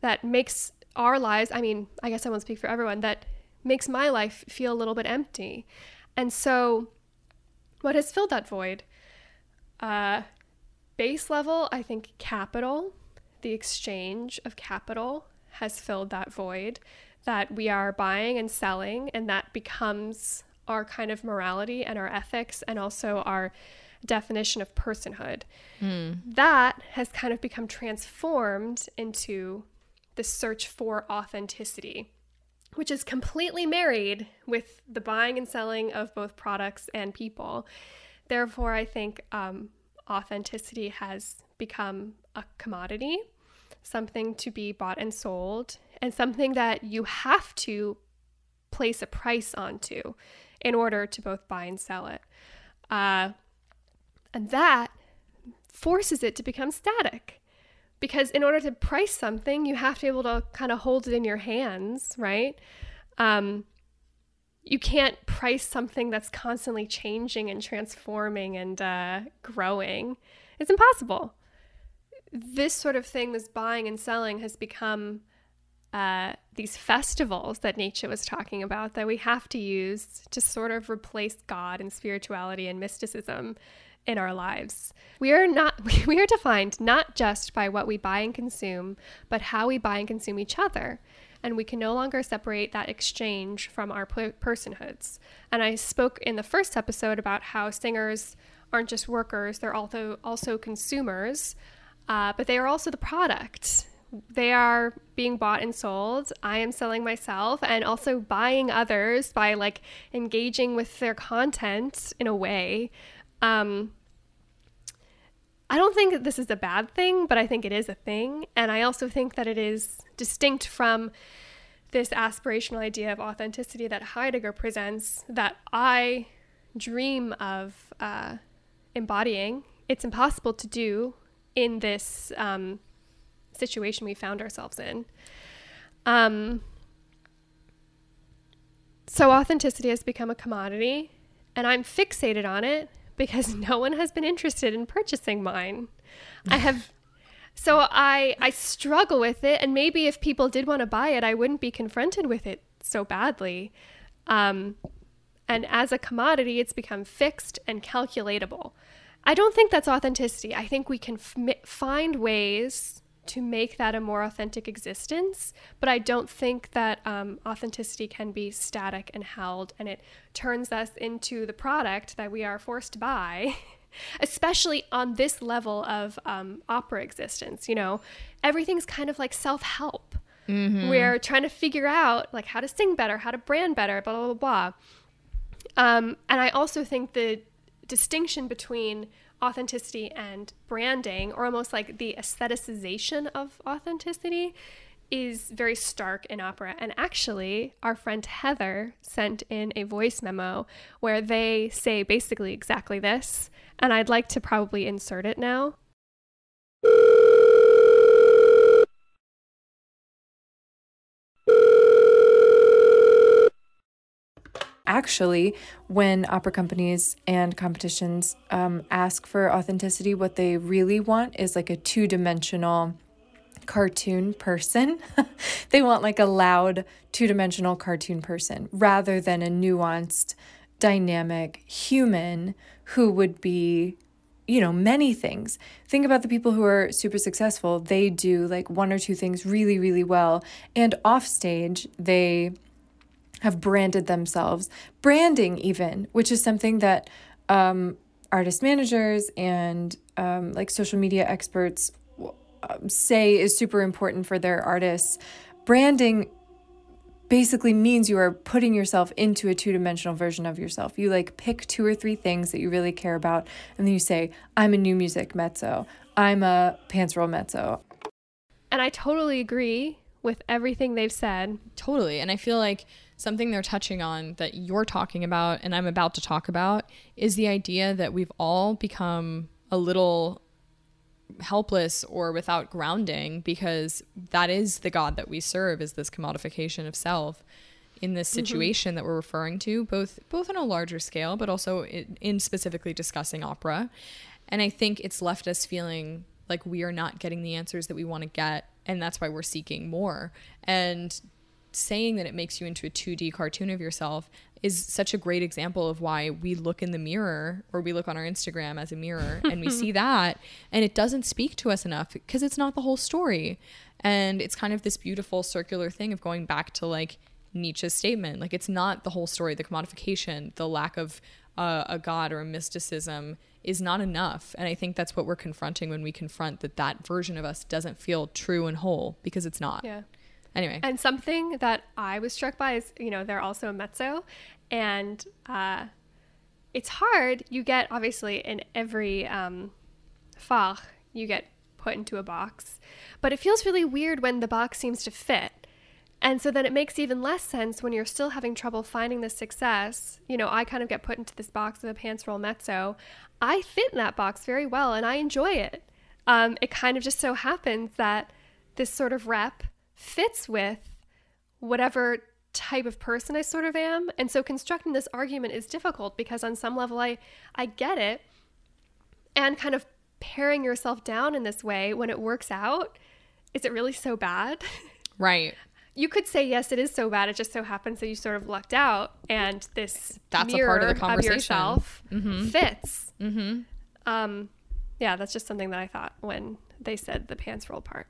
that makes our lives, I mean, I guess I won't speak for everyone, that makes my life feel a little bit empty. And so, what has filled that void? Uh, base level, I think capital, the exchange of capital has filled that void that we are buying and selling, and that becomes our kind of morality and our ethics and also our definition of personhood. Mm. That has kind of become transformed into the search for authenticity, which is completely married with the buying and selling of both products and people. Therefore, I think um, authenticity has become a commodity, something to be bought and sold, and something that you have to place a price onto in order to both buy and sell it. Uh, and that forces it to become static. Because in order to price something, you have to be able to kind of hold it in your hands, right? Um, you can't price something that's constantly changing and transforming and uh, growing. It's impossible. This sort of thing, this buying and selling, has become uh, these festivals that Nietzsche was talking about that we have to use to sort of replace God and spirituality and mysticism in our lives. We are not we are defined not just by what we buy and consume, but how we buy and consume each other. And we can no longer separate that exchange from our personhoods. And I spoke in the first episode about how singers aren't just workers; they're also also consumers, uh, but they are also the product they are being bought and sold. I am selling myself and also buying others by like engaging with their content in a way. Um, I don't think that this is a bad thing, but I think it is a thing. And I also think that it is distinct from this aspirational idea of authenticity that Heidegger presents that I dream of uh, embodying. It's impossible to do in this. Um, situation we found ourselves in. Um, so authenticity has become a commodity, and I'm fixated on it because no one has been interested in purchasing mine. I have so I I struggle with it and maybe if people did want to buy it, I wouldn't be confronted with it so badly. Um, and as a commodity, it's become fixed and calculatable. I don't think that's authenticity. I think we can f- find ways to make that a more authentic existence. But I don't think that um, authenticity can be static and held, and it turns us into the product that we are forced to buy. especially on this level of um, opera existence you know everything's kind of like self-help mm-hmm. we're trying to figure out like how to sing better how to brand better blah blah blah, blah. Um, and i also think the distinction between authenticity and branding, or almost like the aestheticization of authenticity, is very stark in opera. And actually, our friend Heather sent in a voice memo where they say basically exactly this. And I'd like to probably insert it now. Actually, when opera companies and competitions um, ask for authenticity, what they really want is like a two dimensional cartoon person. they want like a loud two dimensional cartoon person rather than a nuanced, dynamic human who would be you know, many things. Think about the people who are super successful. They do like one or two things really, really well. And off stage, they have branded themselves, branding even, which is something that um, artist managers and um, like social media experts um, say is super important for their artists. Branding basically means you are putting yourself into a two dimensional version of yourself. You like pick two or three things that you really care about, and then you say, I'm a new music mezzo, I'm a pants role mezzo. And I totally agree with everything they've said. Totally. And I feel like something they're touching on that you're talking about and I'm about to talk about is the idea that we've all become a little helpless or without grounding because that is the god that we serve is this commodification of self in this situation mm-hmm. that we're referring to both both on a larger scale but also in, in specifically discussing opera and i think it's left us feeling like we are not getting the answers that we want to get and that's why we're seeking more and saying that it makes you into a 2D cartoon of yourself is such a great example of why we look in the mirror or we look on our Instagram as a mirror and we see that and it doesn't speak to us enough because it's not the whole story. And it's kind of this beautiful circular thing of going back to like Nietzsche's statement. Like it's not the whole story, the commodification, the lack of uh, a god or a mysticism is not enough. And I think that's what we're confronting when we confront that that version of us doesn't feel true and whole because it's not. Yeah. Anyway. And something that I was struck by is, you know, they're also a mezzo. And uh, it's hard. You get, obviously, in every um, Fach, you get put into a box. But it feels really weird when the box seems to fit. And so then it makes even less sense when you're still having trouble finding the success. You know, I kind of get put into this box of a pants role mezzo. I fit in that box very well and I enjoy it. Um, it kind of just so happens that this sort of rep fits with whatever type of person I sort of am. And so constructing this argument is difficult because on some level I I get it. And kind of paring yourself down in this way when it works out, is it really so bad? Right. You could say yes, it is so bad. It just so happens that you sort of lucked out, and this that's mirror a part of the conversation of yourself mm-hmm. fits. Mm-hmm. Um, yeah, that's just something that I thought when they said the pants role part.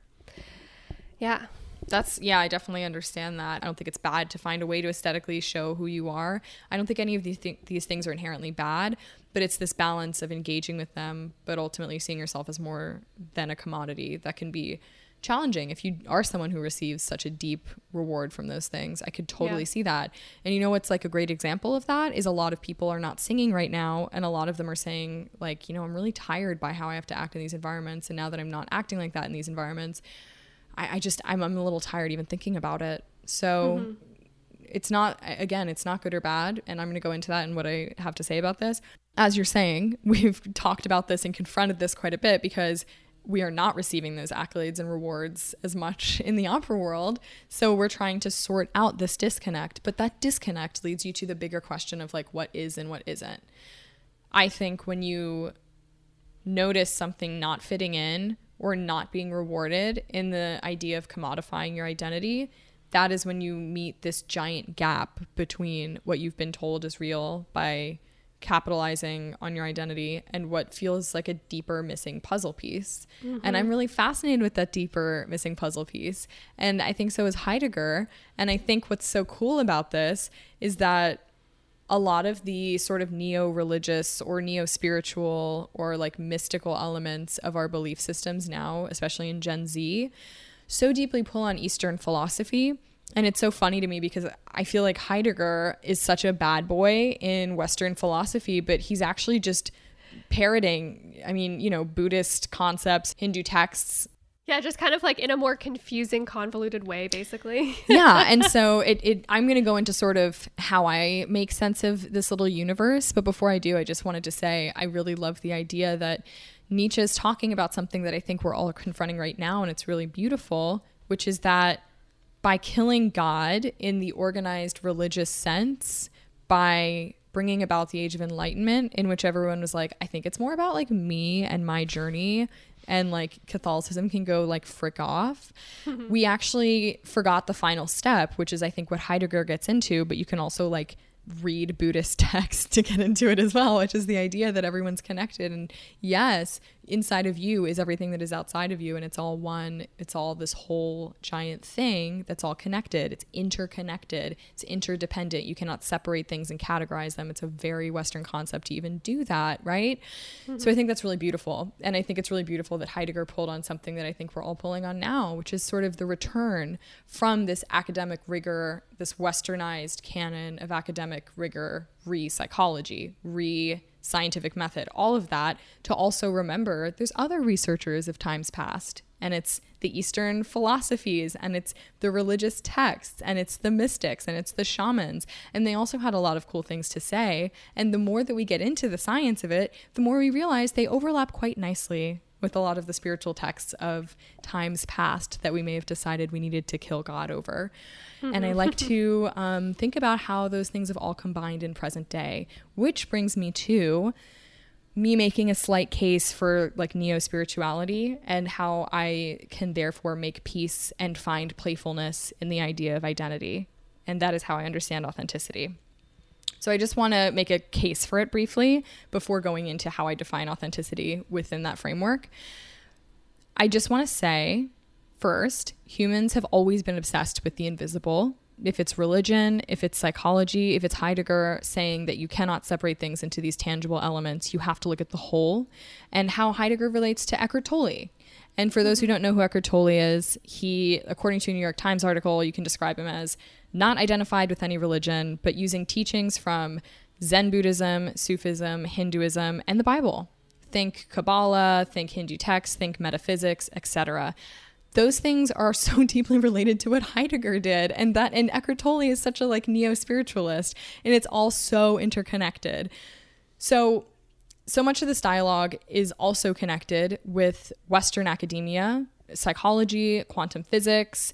Yeah. That's yeah, I definitely understand that. I don't think it's bad to find a way to aesthetically show who you are. I don't think any of these th- these things are inherently bad, but it's this balance of engaging with them, but ultimately seeing yourself as more than a commodity that can be challenging if you are someone who receives such a deep reward from those things. I could totally yeah. see that. And you know what's like a great example of that is a lot of people are not singing right now and a lot of them are saying like, you know, I'm really tired by how I have to act in these environments and now that I'm not acting like that in these environments, I, I just I'm, I'm a little tired even thinking about it. So mm-hmm. it's not again, it's not good or bad, and I'm going to go into that and what I have to say about this. As you're saying, we've talked about this and confronted this quite a bit because we are not receiving those accolades and rewards as much in the opera world. So we're trying to sort out this disconnect, but that disconnect leads you to the bigger question of like what is and what isn't. I think when you notice something not fitting in or not being rewarded in the idea of commodifying your identity, that is when you meet this giant gap between what you've been told is real by capitalizing on your identity and what feels like a deeper missing puzzle piece. Mm-hmm. And I'm really fascinated with that deeper missing puzzle piece. And I think so is Heidegger. And I think what's so cool about this is that a lot of the sort of neo religious or neo spiritual or like mystical elements of our belief systems now, especially in Gen Z, so deeply pull on Eastern philosophy. And it's so funny to me because I feel like Heidegger is such a bad boy in Western philosophy, but he's actually just parroting, I mean, you know, Buddhist concepts, Hindu texts, yeah, just kind of like in a more confusing, convoluted way, basically. yeah, and so it, it I'm going to go into sort of how I make sense of this little universe, but before I do, I just wanted to say I really love the idea that Nietzsche is talking about something that I think we're all confronting right now, and it's really beautiful, which is that by killing God in the organized religious sense, by bringing about the age of enlightenment in which everyone was like i think it's more about like me and my journey and like Catholicism can go like frick off. Mm-hmm. we actually forgot the final step, which is I think what Heidegger gets into, but you can also like read Buddhist texts to get into it as well, which is the idea that everyone's connected. And yes, inside of you is everything that is outside of you and it's all one it's all this whole giant thing that's all connected. It's interconnected. It's interdependent. You cannot separate things and categorize them. It's a very western concept to even do that right? So i think that's really beautiful. And i think it's really beautiful that heidegger pulled on something that i think we're all pulling on now which is sort of the return from this academic rigor this westernized canon of academic rigor re psychology re scientific method, all of that, to also remember there's other researchers of times past. And it's the Eastern philosophies, and it's the religious texts, and it's the mystics, and it's the shamans. And they also had a lot of cool things to say. And the more that we get into the science of it, the more we realize they overlap quite nicely with a lot of the spiritual texts of times past that we may have decided we needed to kill God over. And I like to um, think about how those things have all combined in present day, which brings me to me making a slight case for like neo spirituality and how I can therefore make peace and find playfulness in the idea of identity. And that is how I understand authenticity. So I just want to make a case for it briefly before going into how I define authenticity within that framework. I just want to say first, humans have always been obsessed with the invisible. If it's religion, if it's psychology, if it's Heidegger saying that you cannot separate things into these tangible elements, you have to look at the whole, and how Heidegger relates to Eckhart Tolle. And for those who mm-hmm. don't know who Eckhart Tolle is, he, according to a New York Times article, you can describe him as not identified with any religion, but using teachings from Zen Buddhism, Sufism, Hinduism, and the Bible. Think Kabbalah, think Hindu texts, think metaphysics, etc. Those things are so deeply related to what Heidegger did, and that and Eckhart Tolle is such a like neo spiritualist, and it's all so interconnected. So so much of this dialogue is also connected with Western academia, psychology, quantum physics.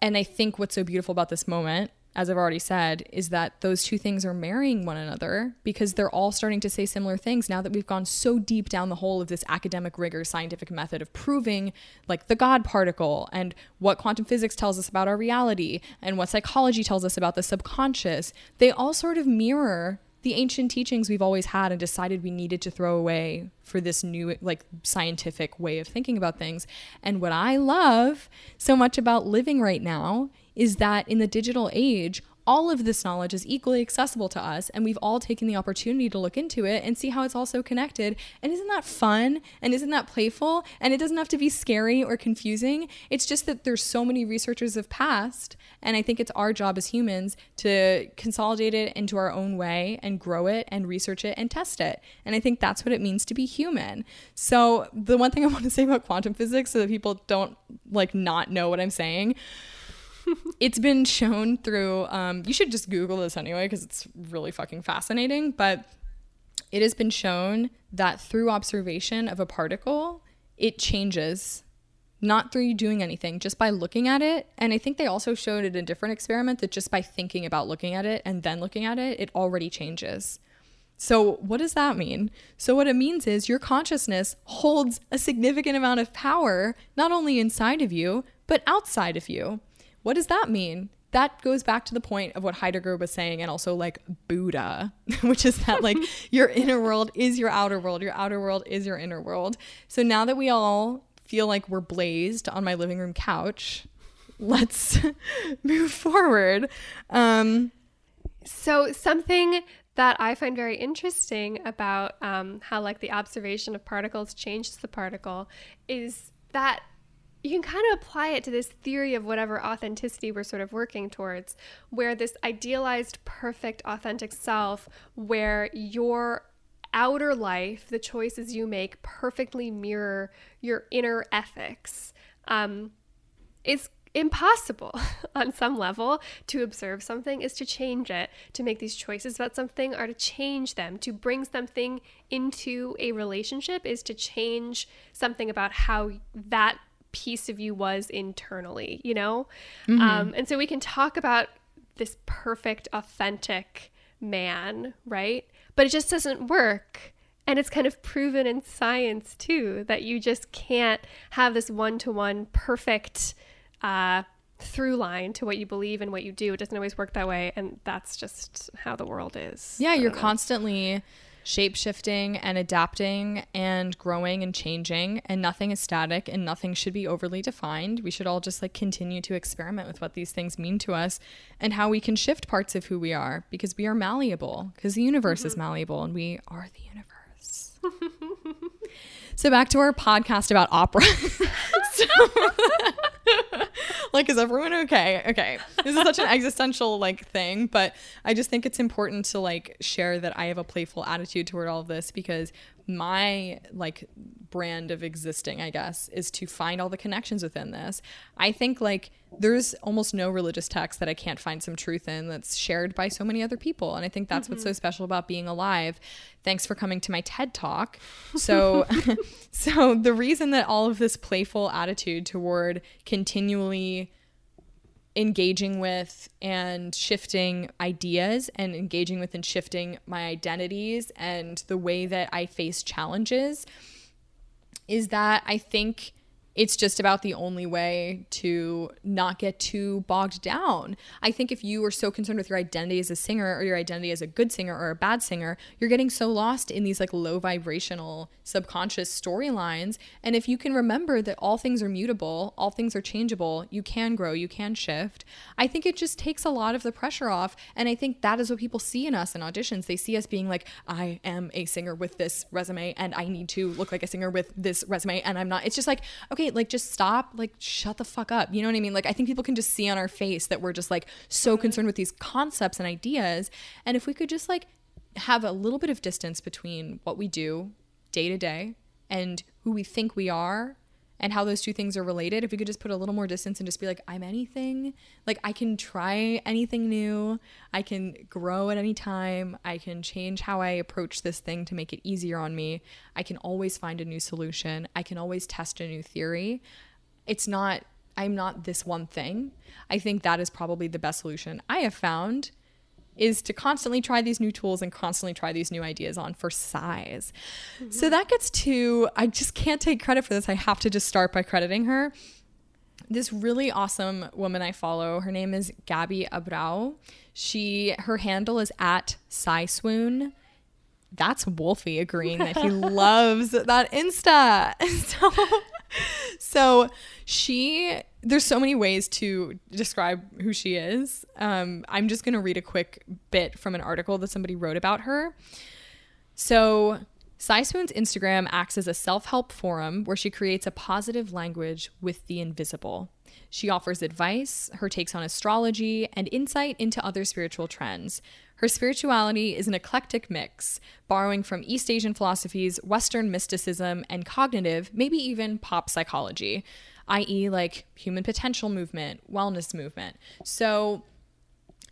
And I think what's so beautiful about this moment, as I've already said, is that those two things are marrying one another because they're all starting to say similar things now that we've gone so deep down the hole of this academic rigor scientific method of proving like the God particle and what quantum physics tells us about our reality and what psychology tells us about the subconscious. They all sort of mirror the ancient teachings we've always had and decided we needed to throw away for this new like scientific way of thinking about things. And what I love so much about living right now is that in the digital age, all of this knowledge is equally accessible to us and we've all taken the opportunity to look into it and see how it's also connected. And isn't that fun? And isn't that playful? And it doesn't have to be scary or confusing. It's just that there's so many researchers have passed and i think it's our job as humans to consolidate it into our own way and grow it and research it and test it. And i think that's what it means to be human. So the one thing i want to say about quantum physics so that people don't like not know what i'm saying it's been shown through um, you should just google this anyway because it's really fucking fascinating but it has been shown that through observation of a particle it changes not through you doing anything just by looking at it and i think they also showed it in a different experiment that just by thinking about looking at it and then looking at it it already changes so, what does that mean? So, what it means is your consciousness holds a significant amount of power, not only inside of you, but outside of you. What does that mean? That goes back to the point of what Heidegger was saying, and also like Buddha, which is that like your inner world is your outer world, your outer world is your inner world. So now that we all feel like we're blazed on my living room couch, let's move forward. Um, So something that I find very interesting about um, how like the observation of particles changes the particle is that you can kind of apply it to this theory of whatever authenticity we're sort of working towards, where this idealized, perfect, authentic self, where your outer life, the choices you make, perfectly mirror your inner ethics, um, is impossible on some level to observe something is to change it to make these choices about something are to change them. To bring something into a relationship is to change something about how that piece of you was internally you know um, and so we can talk about this perfect authentic man right but it just doesn't work and it's kind of proven in science too that you just can't have this one-to-one perfect uh, through line to what you believe and what you do. It doesn't always work that way, and that's just how the world is. yeah, you're know. constantly shape shifting and adapting and growing and changing, and nothing is static and nothing should be overly defined. We should all just like continue to experiment with what these things mean to us and how we can shift parts of who we are because we are malleable, because the universe is mm-hmm. malleable and we are the universe. so, back to our podcast about opera. So- like is everyone okay? Okay. This is such an existential like thing but i just think it's important to like share that i have a playful attitude toward all of this because my like brand of existing i guess is to find all the connections within this. I think like there's almost no religious text that i can't find some truth in that's shared by so many other people and i think that's what's so mm-hmm. special about being alive. Thanks for coming to my ted talk. So so the reason that all of this playful attitude toward continually engaging with and shifting ideas and engaging with and shifting my identities and the way that I face challenges is that I think it's just about the only way to not get too bogged down. I think if you are so concerned with your identity as a singer or your identity as a good singer or a bad singer, you're getting so lost in these like low vibrational subconscious storylines. And if you can remember that all things are mutable, all things are changeable, you can grow, you can shift, I think it just takes a lot of the pressure off. And I think that is what people see in us in auditions. They see us being like, I am a singer with this resume and I need to look like a singer with this resume and I'm not. It's just like, okay, like just stop, like shut the fuck up. You know what I mean? Like I think people can just see on our face that we're just like so mm-hmm. concerned with these concepts and ideas. And if we could just like have a little bit of distance between what we do day to day and who we think we are and how those two things are related if we could just put a little more distance and just be like i'm anything. Like i can try anything new. I can grow at any time. I can change how i approach this thing to make it easier on me. I can always find a new solution. I can always test a new theory. It's not i'm not this one thing. I think that is probably the best solution i have found is to constantly try these new tools and constantly try these new ideas on for size. So mm-hmm. that gets to, I just can't take credit for this. I have to just start by crediting her. This really awesome woman I follow, her name is Gabby Abrao. She, her handle is at Swoon. That's Wolfie agreeing that he loves that Insta. So, so she there's so many ways to describe who she is. Um, I'm just gonna read a quick bit from an article that somebody wrote about her. So Swoon's Instagram acts as a self-help forum where she creates a positive language with the invisible. She offers advice, her takes on astrology, and insight into other spiritual trends. Her spirituality is an eclectic mix, borrowing from East Asian philosophies, Western mysticism, and cognitive, maybe even pop psychology, i.e., like human potential movement, wellness movement. So,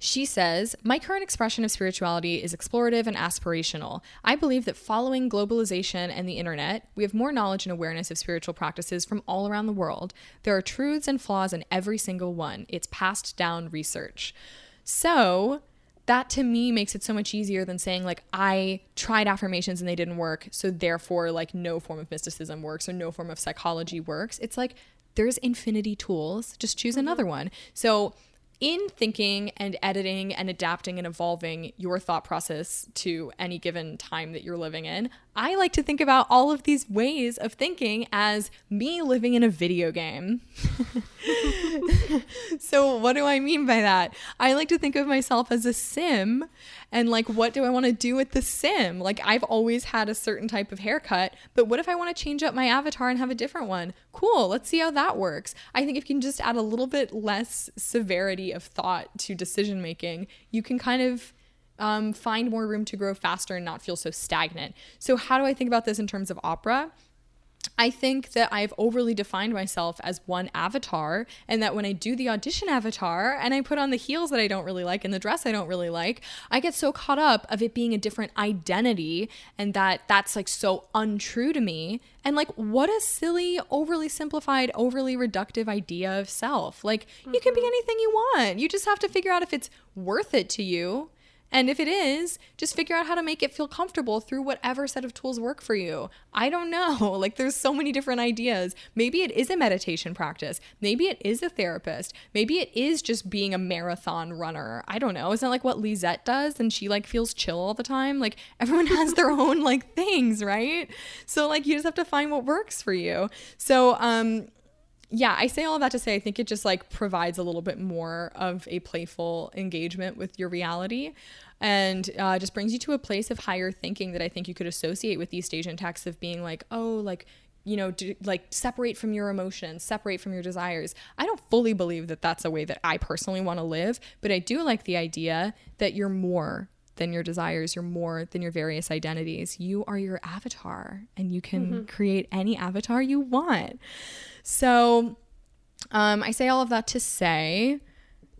she says, My current expression of spirituality is explorative and aspirational. I believe that following globalization and the internet, we have more knowledge and awareness of spiritual practices from all around the world. There are truths and flaws in every single one. It's passed down research. So, that to me makes it so much easier than saying like I tried affirmations and they didn't work, so therefore like no form of mysticism works or no form of psychology works. It's like there's infinity tools, just choose mm-hmm. another one. So in thinking and editing and adapting and evolving your thought process to any given time that you're living in, I like to think about all of these ways of thinking as me living in a video game. so, what do I mean by that? I like to think of myself as a sim and like, what do I want to do with the sim? Like, I've always had a certain type of haircut, but what if I want to change up my avatar and have a different one? Cool, let's see how that works. I think if you can just add a little bit less severity of thought to decision making, you can kind of um, find more room to grow faster and not feel so stagnant. So, how do I think about this in terms of opera? I think that I've overly defined myself as one avatar, and that when I do the audition avatar and I put on the heels that I don't really like and the dress I don't really like, I get so caught up of it being a different identity and that that's like so untrue to me. And like, what a silly, overly simplified, overly reductive idea of self. Like, you can be anything you want. You just have to figure out if it's worth it to you And if it is, just figure out how to make it feel comfortable through whatever set of tools work for you. I don't know. Like there's so many different ideas. Maybe it is a meditation practice. Maybe it is a therapist. Maybe it is just being a marathon runner. I don't know. Isn't like what Lisette does and she like feels chill all the time? Like everyone has their own like things, right? So like you just have to find what works for you. So um yeah, I say all that to say I think it just like provides a little bit more of a playful engagement with your reality and uh, just brings you to a place of higher thinking that I think you could associate with these stage texts of being like, oh, like, you know, do, like separate from your emotions, separate from your desires. I don't fully believe that that's a way that I personally want to live, but I do like the idea that you're more than your desires, you're more than your various identities. You are your avatar and you can mm-hmm. create any avatar you want. So um, I say all of that to say,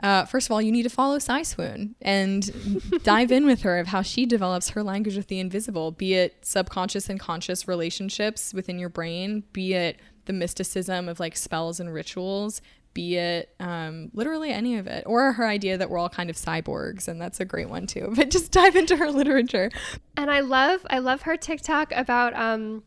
uh, first of all, you need to follow Psy Swoon and dive in with her of how she develops her language with the invisible, be it subconscious and conscious relationships within your brain, be it the mysticism of like spells and rituals, be it um, literally any of it, or her idea that we're all kind of cyborgs, and that's a great one too. But just dive into her literature. And I love, I love her TikTok about um,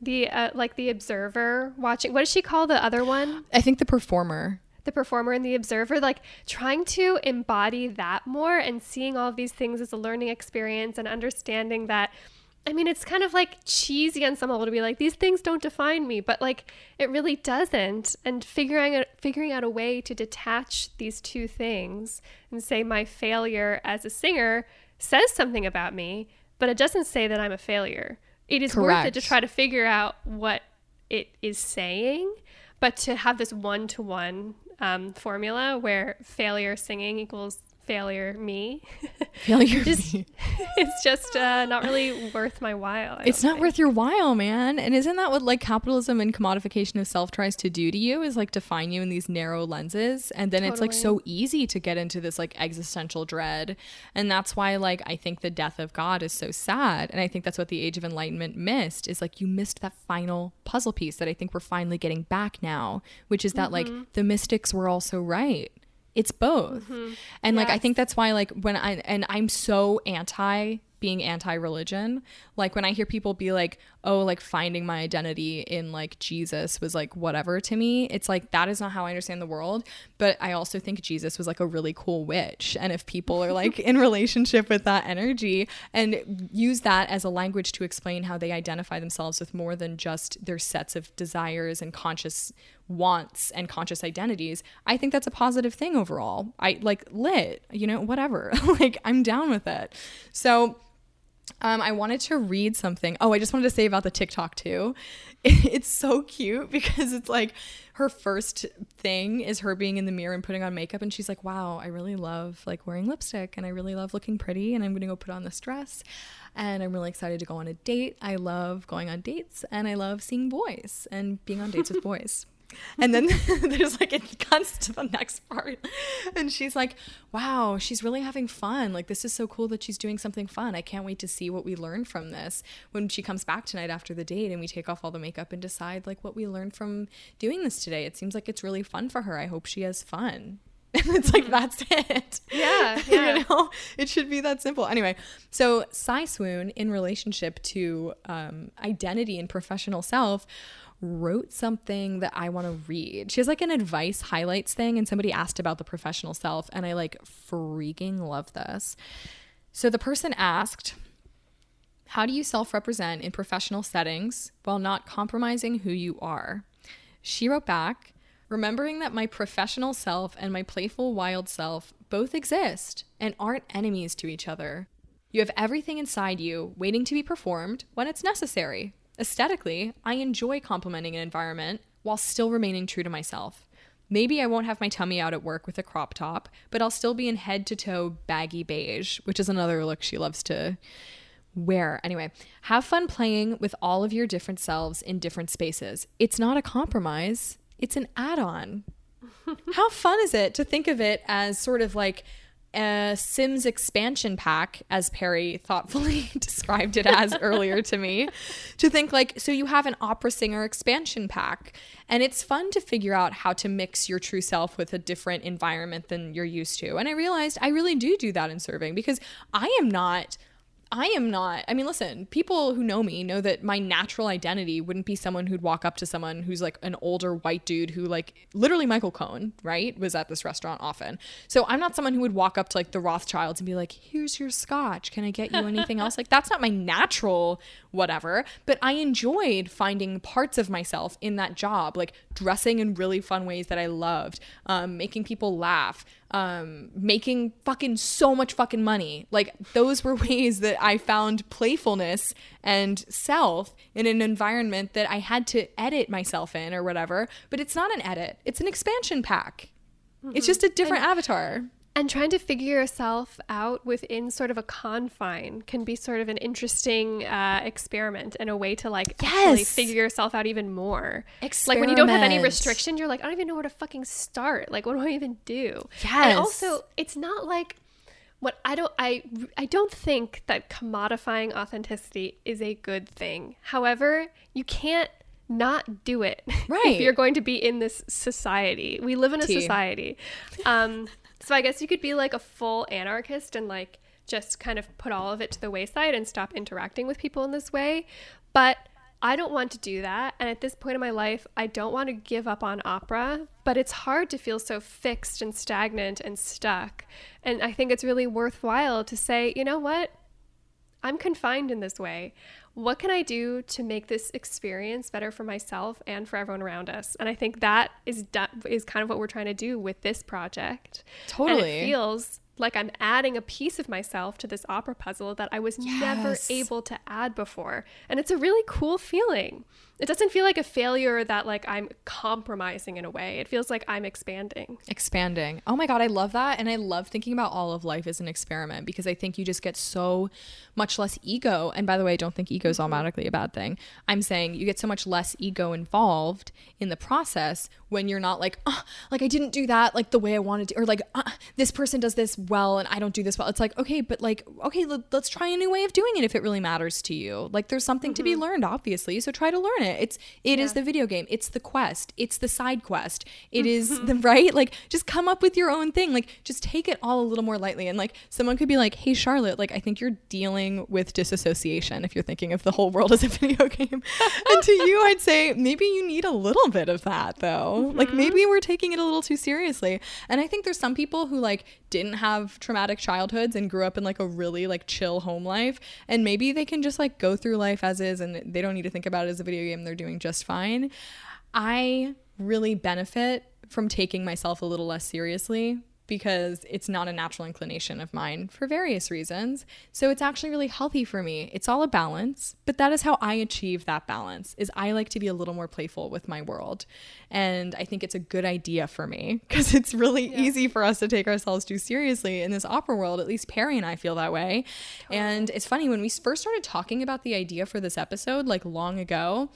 the uh, like the observer watching. What does she call the other one? I think the performer. The performer and the observer, like trying to embody that more and seeing all of these things as a learning experience and understanding that. I mean, it's kind of like cheesy on some level to be like, these things don't define me, but like it really doesn't. And figuring out, figuring out a way to detach these two things and say my failure as a singer says something about me, but it doesn't say that I'm a failure it is Correct. worth it to try to figure out what it is saying, but to have this one to one formula where failure singing equals failure me. Failure just, me. it's just uh, not really worth my while. I it's not think. worth your while, man. And isn't that what like capitalism and commodification of self tries to do to you? Is like define you in these narrow lenses, and then totally. it's like so easy to get into this like existential dread, and that's why like I think the death of God is so sad, and I think that's what the Age of Enlightenment missed is like you missed that final puzzle piece that I think we're finally getting back now, which is that mm-hmm. like the mystics were also right it's both mm-hmm. and yes. like i think that's why like when i and i'm so anti being anti-religion like when i hear people be like oh like finding my identity in like jesus was like whatever to me it's like that is not how i understand the world but i also think jesus was like a really cool witch and if people are like in relationship with that energy and use that as a language to explain how they identify themselves with more than just their sets of desires and conscious wants and conscious identities, I think that's a positive thing overall. I like lit, you know, whatever. like I'm down with it. So um, I wanted to read something. Oh, I just wanted to say about the TikTok too. It's so cute because it's like her first thing is her being in the mirror and putting on makeup, and she's like, "Wow, I really love like wearing lipstick, and I really love looking pretty, and I'm gonna go put on this dress, and I'm really excited to go on a date. I love going on dates, and I love seeing boys and being on dates with boys." And then there's like it cuts to the next part. And she's like, wow, she's really having fun. Like, this is so cool that she's doing something fun. I can't wait to see what we learn from this when she comes back tonight after the date and we take off all the makeup and decide like what we learned from doing this today. It seems like it's really fun for her. I hope she has fun. And it's like, mm-hmm. that's it. Yeah. yeah. you know, it should be that simple. Anyway, so Psy Swoon in relationship to um, identity and professional self wrote something that I want to read. She has like an advice highlights thing, and somebody asked about the professional self, and I like freaking love this. So the person asked, How do you self represent in professional settings while not compromising who you are? She wrote back, Remembering that my professional self and my playful wild self both exist and aren't enemies to each other. You have everything inside you waiting to be performed when it's necessary. Aesthetically, I enjoy complimenting an environment while still remaining true to myself. Maybe I won't have my tummy out at work with a crop top, but I'll still be in head to toe baggy beige, which is another look she loves to wear. Anyway, have fun playing with all of your different selves in different spaces. It's not a compromise, it's an add on. How fun is it to think of it as sort of like a Sims expansion pack, as Perry thoughtfully described it as earlier to me, to think like, so you have an opera singer expansion pack. And it's fun to figure out how to mix your true self with a different environment than you're used to. And I realized I really do do that in serving because I am not I am not. I mean, listen, people who know me know that my natural identity wouldn't be someone who'd walk up to someone who's like an older white dude who, like, literally Michael Cohen, right, was at this restaurant often. So I'm not someone who would walk up to like the Rothschilds and be like, here's your scotch. Can I get you anything else? Like, that's not my natural whatever. But I enjoyed finding parts of myself in that job, like dressing in really fun ways that I loved, um, making people laugh um, making fucking so much fucking money. Like those were ways that I found playfulness and self in an environment that I had to edit myself in or whatever. But it's not an edit; it's an expansion pack. It's just a different avatar. And trying to figure yourself out within sort of a confine can be sort of an interesting uh, experiment and a way to like actually figure yourself out even more. Like when you don't have any Experiment. restriction, you're like, I don't even know where to fucking start. Like, what do I even do? Yes. And also, it's not like what I don't I I don't think that commodifying authenticity is a good thing. However, you can't not do it Right. if you're going to be in this society. We live in a Tea. society. Um, so I guess you could be like a full anarchist and like just kind of put all of it to the wayside and stop interacting with people in this way. But I don't want to do that. And at this point in my life, I don't want to give up on opera, but it's hard to feel so fixed and stagnant and stuck. And I think it's really worthwhile to say, you know what? I'm confined in this way. What can I do to make this experience better for myself and for everyone around us? And I think that is is kind of what we're trying to do with this project. And Totally. it feels like I'm adding a piece of myself to this opera puzzle that I was never able to add before. And it's a really cool feeling. It doesn't feel like a failure that like I'm compromising in a way. It feels like I'm expanding. expanding. Oh my god, I love that and I love thinking about all of life as an experiment because I think you just get so much less ego. And by the way, I don't think ego is mm-hmm. automatically a bad thing. I'm saying you get so much less ego involved in the process when you're not like, oh, like I didn't do that like the way I wanted to or like uh, this person does this well and I don't do this well. It's like, okay, but like okay, let, let's try a new way of doing it if it really matters to you. Like there's something to be mm-hmm. learned obviously, so try to learn it. It's it is the video game. It's the quest. It's the side quest. It is mm-hmm. the right like just come up with your own thing. Like just take it all a little more lightly and like someone could be like, "Hey Charlotte, like I think you're dealing with disassociation if you're thinking of the whole world as a video game." and to you I'd say maybe you need a little bit of that though. Like mm-hmm. maybe we're taking it a little too seriously. And I think there's some people who like didn't have traumatic childhoods and grew up in like a really like chill home life and maybe they can just like go through life as is and they don't need to think about it as a video game they're doing just fine i really benefit from taking myself a little less seriously because it's not a natural inclination of mine for various reasons. So it's actually really healthy for me. It's all a balance, but that is how I achieve that balance. Is I like to be a little more playful with my world. And I think it's a good idea for me because it's really easy for us to take ourselves too seriously in this opera world. At least Perry and I feel that way. And it's funny when we first started talking about the idea for this episode like long ago,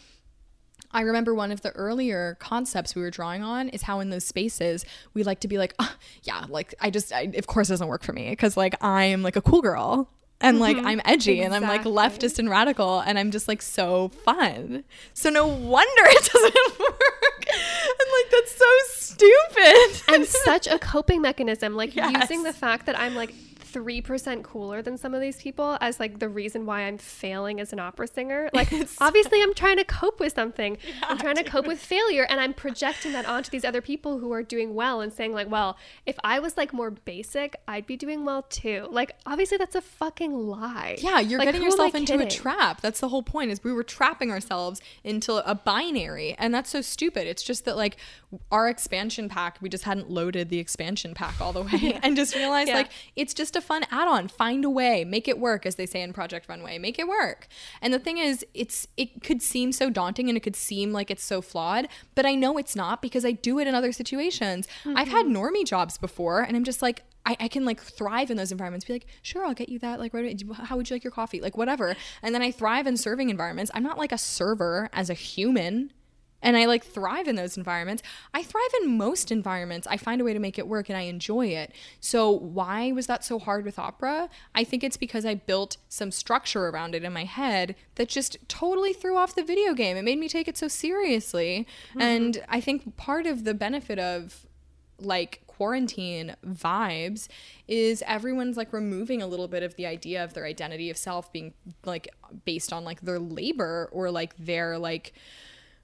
I remember one of the earlier concepts we were drawing on is how in those spaces we like to be like, "Ah, yeah, like I just, I, of course, it doesn't work for me because like I'm like a cool girl and like I'm edgy and I'm like leftist and radical and I'm just like so fun. So no wonder it doesn't work. And like that's so stupid. and such a coping mechanism like Yes. using the fact that i'm like 3% cooler than some of these people as like the reason why i'm failing as an opera singer. Like obviously i'm trying to cope with something. I'm trying to cope with failure and i'm projecting that onto these other people who are doing well and saying like well if i was like more basic i'd be doing well too. Like obviously that's a fucking lie. Yeah, you're Like, getting who am I yourself into a trap. That's the whole point is we were trapping ourselves into a binary and that's so stupid. It's just that like our expansion pack, we just hadn't loaded the expansion pack all the way and just realized Yeah. like it's just a fun add-on. Find a way, make it work as they say in Project Runway. Make it work. And the thing is, it's it could seem so daunting and it could seem like it's so flawed, but I know it's not because I do it in other situations. I've had mm-hmm. normie jobs before and I'm just like I, I can like thrive in those environments. Be like, sure, I'll get you that. Like, right, away. how would you like your coffee? Like, whatever. And then I thrive in serving environments. I'm not like a server as a human. And I like thrive in those environments. I thrive in most environments. I find a way to make it work and I enjoy it. So, why was that so hard with opera? I think it's because I built some structure around it in my head that just totally threw off the video game. It made me take it so seriously. Mm-hmm. And I think part of the benefit of like quarantine vibes is everyone's like removing a little bit of the idea of their identity of self being like based on like their labor or like their like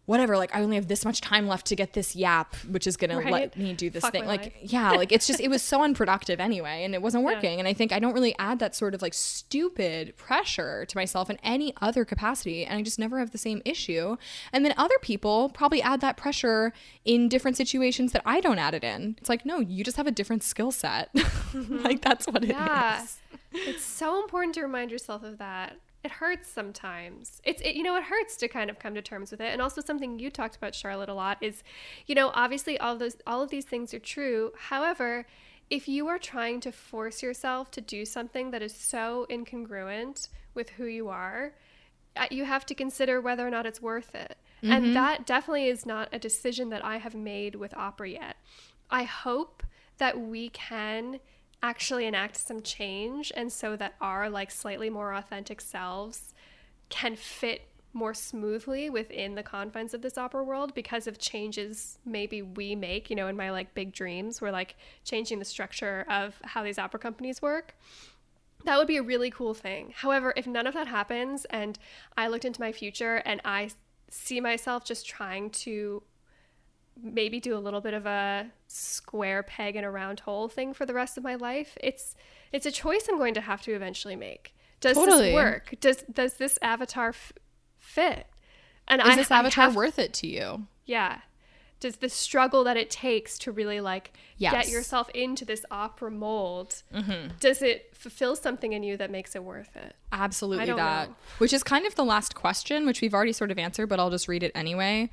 whatever like i only have this much time left to get this yap which is gonna right? let me do this Fuck thing like life. yeah like it's just it was so unproductive anyway and it wasn't working yeah. and i think i don't really add that sort of like stupid pressure to myself in any other capacity and i just never have the same issue and then other people probably add that pressure in different situations that i don't add it in it's like no you just have a different skill set mm-hmm. like that's what it yeah. is. it's so important to remind yourself of that it hurts sometimes. It's it, you know it hurts to kind of come to terms with it. And also something you talked about Charlotte a lot is, you know, obviously all those all of these things are true. However, if you are trying to force yourself to do something that is so incongruent with who you are, uh, you have to consider whether or not it's worth it. Mm-hmm. And that definitely is not a decision that I have made with opera yet. I hope that we can actually enact some change and so that our like slightly more authentic selves can fit more smoothly within the confines of this opera world because of changes maybe we make you know in my like big dreams. We're like changing the structure of how these opera companies work. That would be a really cool thing. However if none of that happens and i looked into my future and i see myself just trying to maybe do a little bit of a square peg in a round hole thing for the rest of my life. It's it's a choice I'm going to have to eventually make. Does totally. this work? Does does this avatar f- fit? And is I, this avatar have, worth it to you? Yeah. Does the struggle that it takes to really like yes. get yourself into this opera mold, mm-hmm. does it fulfill something in you that makes it worth it? Absolutely that. Know. Which is kind of the last question, which we've already sort of answered, but I'll just read it anyway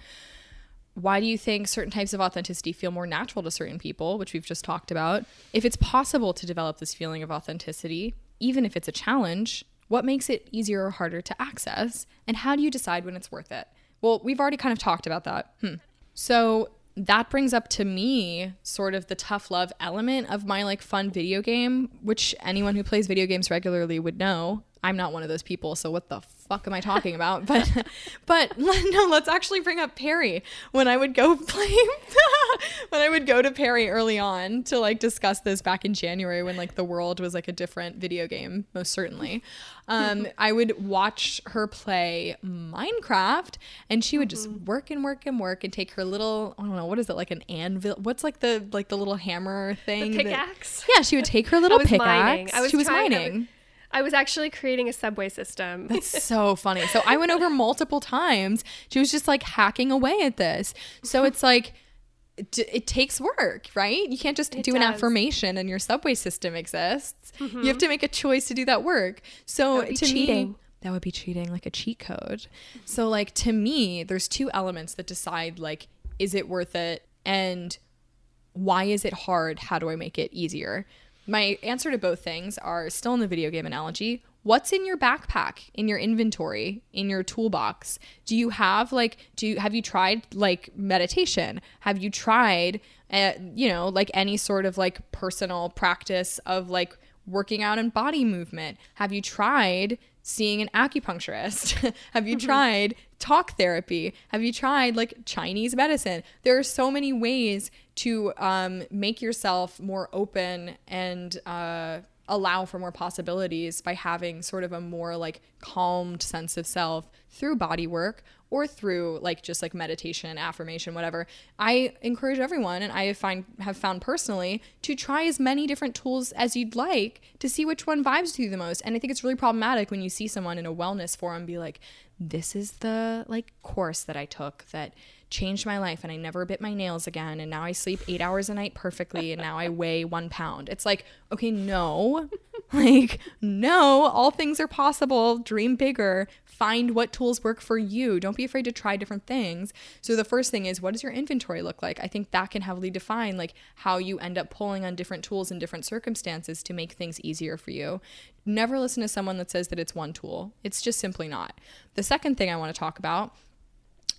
why do you think certain types of authenticity feel more natural to certain people, which we've just talked about? If it's possible to develop this feeling of authenticity, even if it's a challenge, what makes it easier or harder to access? And how do you decide when it's worth it? Well, we've already kind of talked about that. Hmm. So that brings up to me sort of the tough love element of my like fun video game, which anyone who plays video games regularly would know. I'm not one of those people, so what the fuck am I talking about? But but no, let's actually bring up Perry. When I would go play when I would go to Perry early on to like discuss this back in January when like the world was like a different video game, most certainly. Um, I would watch her play Minecraft and she would just mm-hmm. work and work and work and take her little I don't know, what is it, like an anvil what's like the like the little hammer thing? The pickaxe. That, yeah, she would take her little pickaxe. Mining. I was she was mining. I was actually creating a subway system. That's so funny. So I went over multiple times. She was just like hacking away at this. So it's like, it, takes work, right? You can't just it do does. an affirmation and your subway system exists. Mm-hmm. You have to make a choice to do that work. So to cheating. Me, that would be cheating, like a cheat code. So like to me, there's two elements that decide like, is it worth it? And why is it hard? How do I make it easier? My answer to both things are still in the video game analogy. What's in your backpack, in your inventory, in your toolbox? Do you have like do you have you tried like meditation? Have you tried uh, you know, like any sort of like personal practice of like working out and body movement? Have you tried seeing an acupuncturist? Have you mm-hmm. tried talk therapy? Have you tried like Chinese medicine? There are so many ways to um, make yourself more open and uh, allow for more possibilities by having sort of a more like calmed sense of self through body work or through like just like meditation, affirmation, whatever. I encourage everyone and I find have found personally to try as many different tools as you'd like to see which one vibes to you the most. And I think it's really problematic when you see someone in a wellness forum be like, this is the like course that I took that changed my life and I never bit my nails again and now I sleep 8 hours a night perfectly and now I weigh 1 pound. It's like, okay, no. like, no, all things are possible. Dream bigger. Find what tools work for you. Don't be afraid to try different things. So the first thing is what does your inventory look like? I think that can heavily define like how you end up pulling on different tools in different circumstances to make things easier for you. Never listen to someone that says that it's one tool. It's just simply not. The second thing I want to talk about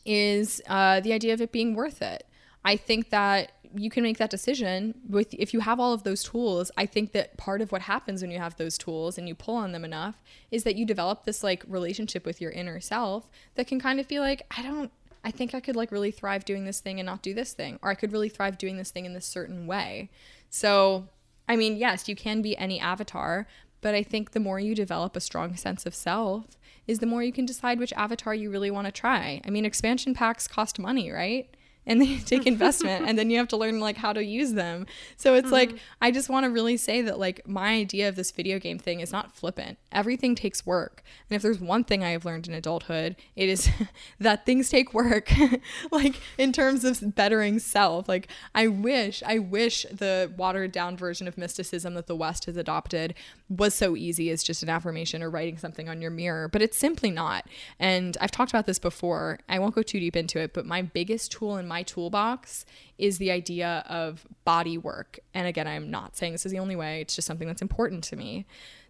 is uh, the idea of it being worth it. I think that you can make that decision with if you have all of those tools. I think that part of what happens when you have those tools and you pull on them enough is that you develop this like relationship with your inner self that can kind of be like, I don't I think I could like really thrive doing this thing and not do this thing or I could really thrive doing this thing in this certain way. So, I mean, yes, you can be any avatar, but I think the more you develop a strong sense of self is the more you can decide which avatar you really want to try. I mean, expansion packs cost money, right? And they take investment and then you have to learn like how to use them. So it's mm-hmm. like i just want to really say that like my idea of this video game thing is not flippant. Everything takes work. And if there's one thing i have learned in adulthood it is that things take work like in terms of bettering self. Like i wish i wish the watered down version of mysticism that the west has adopted was so easy as just an affirmation or writing something on your mirror but it's simply not. And i've talked about this before. I won't go too deep into it but my biggest tool in my my toolbox is the idea of body work. And again, I'm not saying this is the only way, it's just something that's important to me.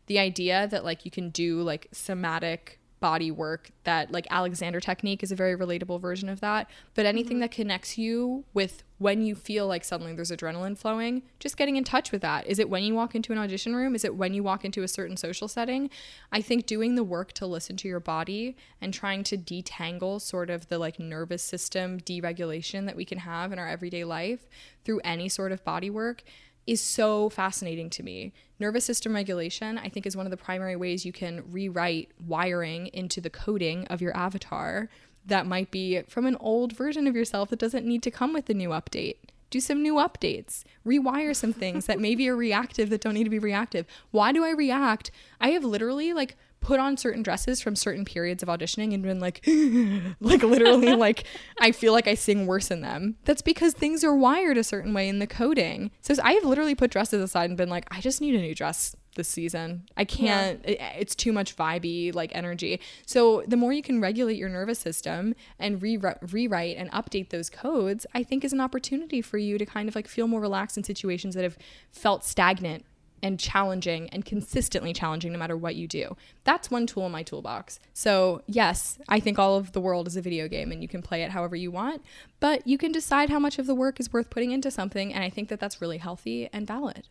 The idea that like you can do like somatic body work that like Alexander technique is a very relatable version of that. But anything mm-hmm. that connects you with when you feel like suddenly there's adrenaline flowing, just getting in touch with that. Is it when you walk into an audition room? Is it when you walk into a certain social setting? I think doing the work to listen to your body and trying to detangle sort of the like nervous system deregulation that we can have in our everyday life through any sort of body work is so fascinating to me. Nervous system regulation, I think, is one of the primary ways you can rewrite wiring into the coding of your avatar that might be from an old version of yourself that doesn't need to come with a new update. Do some new updates, rewire some things that maybe are reactive that don't need to be reactive. Why do I react? I have literally like put on certain dresses from certain periods of auditioning and been like like literally like I feel like I sing worse in them. That's because things are wired a certain way in the coding. So I have literally put dresses aside and been like I just need a new dress this season. I can't yeah. it, it's too much vibey like energy. So the more you can regulate your nervous system and re- rewrite and update those codes, I think is an opportunity for you to kind of like feel more relaxed in situations that have felt stagnant and challenging and consistently challenging no matter what you do. That's one tool in my toolbox. So, yes, I think all of the world is a video game and you can play it however you want, but you can decide how much of the work is worth putting into something and I think that that's really healthy and valid.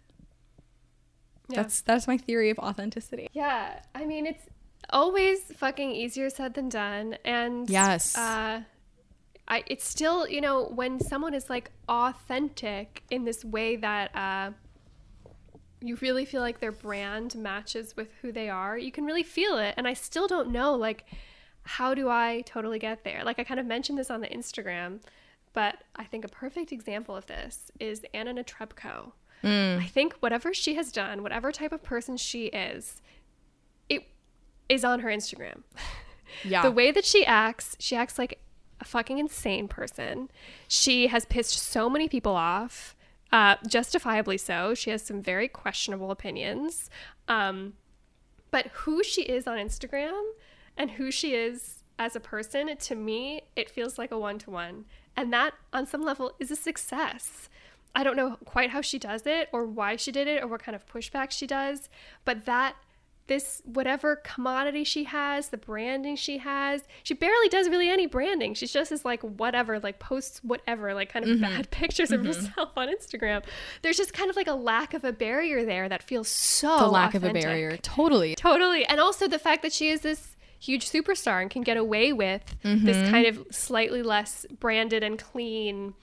Yeah. That's that's my theory of authenticity. Yeah, I mean it's always fucking easier said than done and Yes. Uh I, it's still, you know, when someone is like authentic in this way that uh, you really feel like their brand matches with who they are, you can really feel it. And I still don't know, like, how do I totally get there? Like, I kind of mentioned this on the Instagram, but I think a perfect example of this is Anna Netrebko. Mm. I think whatever she has done, whatever type of person she is, it is on her Instagram. Yeah. the way that she acts, she acts like a fucking insane person. She has pissed so many people off uh, justifiably so. She has some very questionable opinions. Um, but who she is on Instagram and who she is as a person, to me, it feels like a one to one. And that, on some level, is a success. I don't know quite how she does it or why she did it or what kind of pushback she does, but that this whatever commodity she has, the branding she has. She barely does really any branding. She's just this like whatever, like posts whatever, like kind of mm-hmm. bad pictures of mm-hmm. herself on Instagram. There's just kind of like a lack of a barrier there that feels so the lack authentic. of a barrier. Totally. Totally. And also the fact that she is this huge superstar and can get away with mm-hmm. this kind of slightly less branded and clean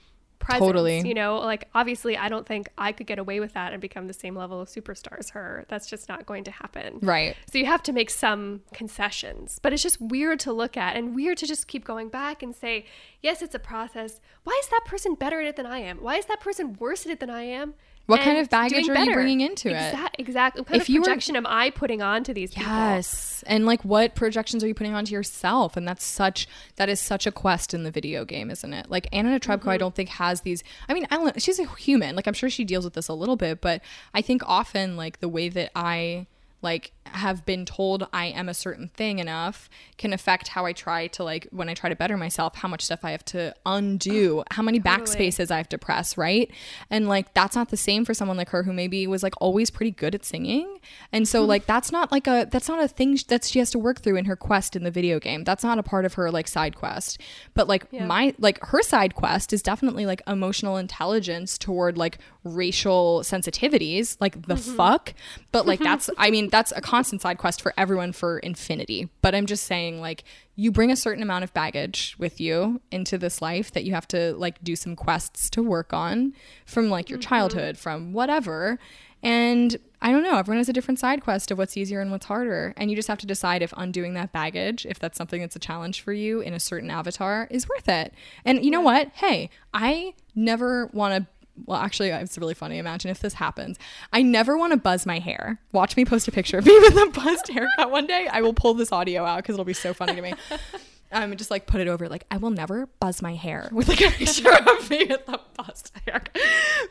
presence. Totally. You know, like obviously, I don't think I could get away with that and become the same level of superstar as her. That's just not going to happen. Right. So you have to make some concessions, but it's just weird to look at and weird to just keep going back and say, yes, it's a process. Why is that person better at it than I am? Why is that person worse at it than I am? What kind of baggage are you bringing into Exa- it? Exactly. What kind if of projection were, am I putting onto these people? Yes. And like what projections are you putting onto yourself? And that's such that is such a quest in the video game, isn't it? Like Anna Netrebko, mm-hmm. I don't think has these I mean, I she's a human. Like I'm sure she deals with this a little bit, but I think often like the way that I like have been told I am a certain thing enough can affect how I try to like when I try to better myself, how much stuff I have to undo, how many backspaces I have to press, right? And like that's not the same for someone like her who maybe was like always pretty good at singing. And so hmm. like that's not like a that's not a thing that she has to work through in her quest in the video game. That's not a part of her like side quest. But like my like her side quest is definitely like emotional intelligence toward like racial sensitivities, like the mm-hmm. fuck. But like that's I mean that's a constant side quest for everyone for infinity. But I'm just saying like you bring a certain amount of baggage with you into this life that you have to like do some quests to work on from like your mm-hmm. childhood, from whatever. And I don't know, everyone has a different side quest of what's easier and what's harder. And you just have to decide if undoing that baggage, if that's something that's a challenge for you in a certain avatar, is worth it. And you know what? Hey, I never want to well, actually, it's really funny. Imagine if this happens. I never want to buzz my hair. Watch me post a picture of me with a buzzed haircut one day. I will pull this audio out because it'll be so funny to me. Um, just like put it over. Like I will never buzz my hair with like a picture of me with a buzzed hair.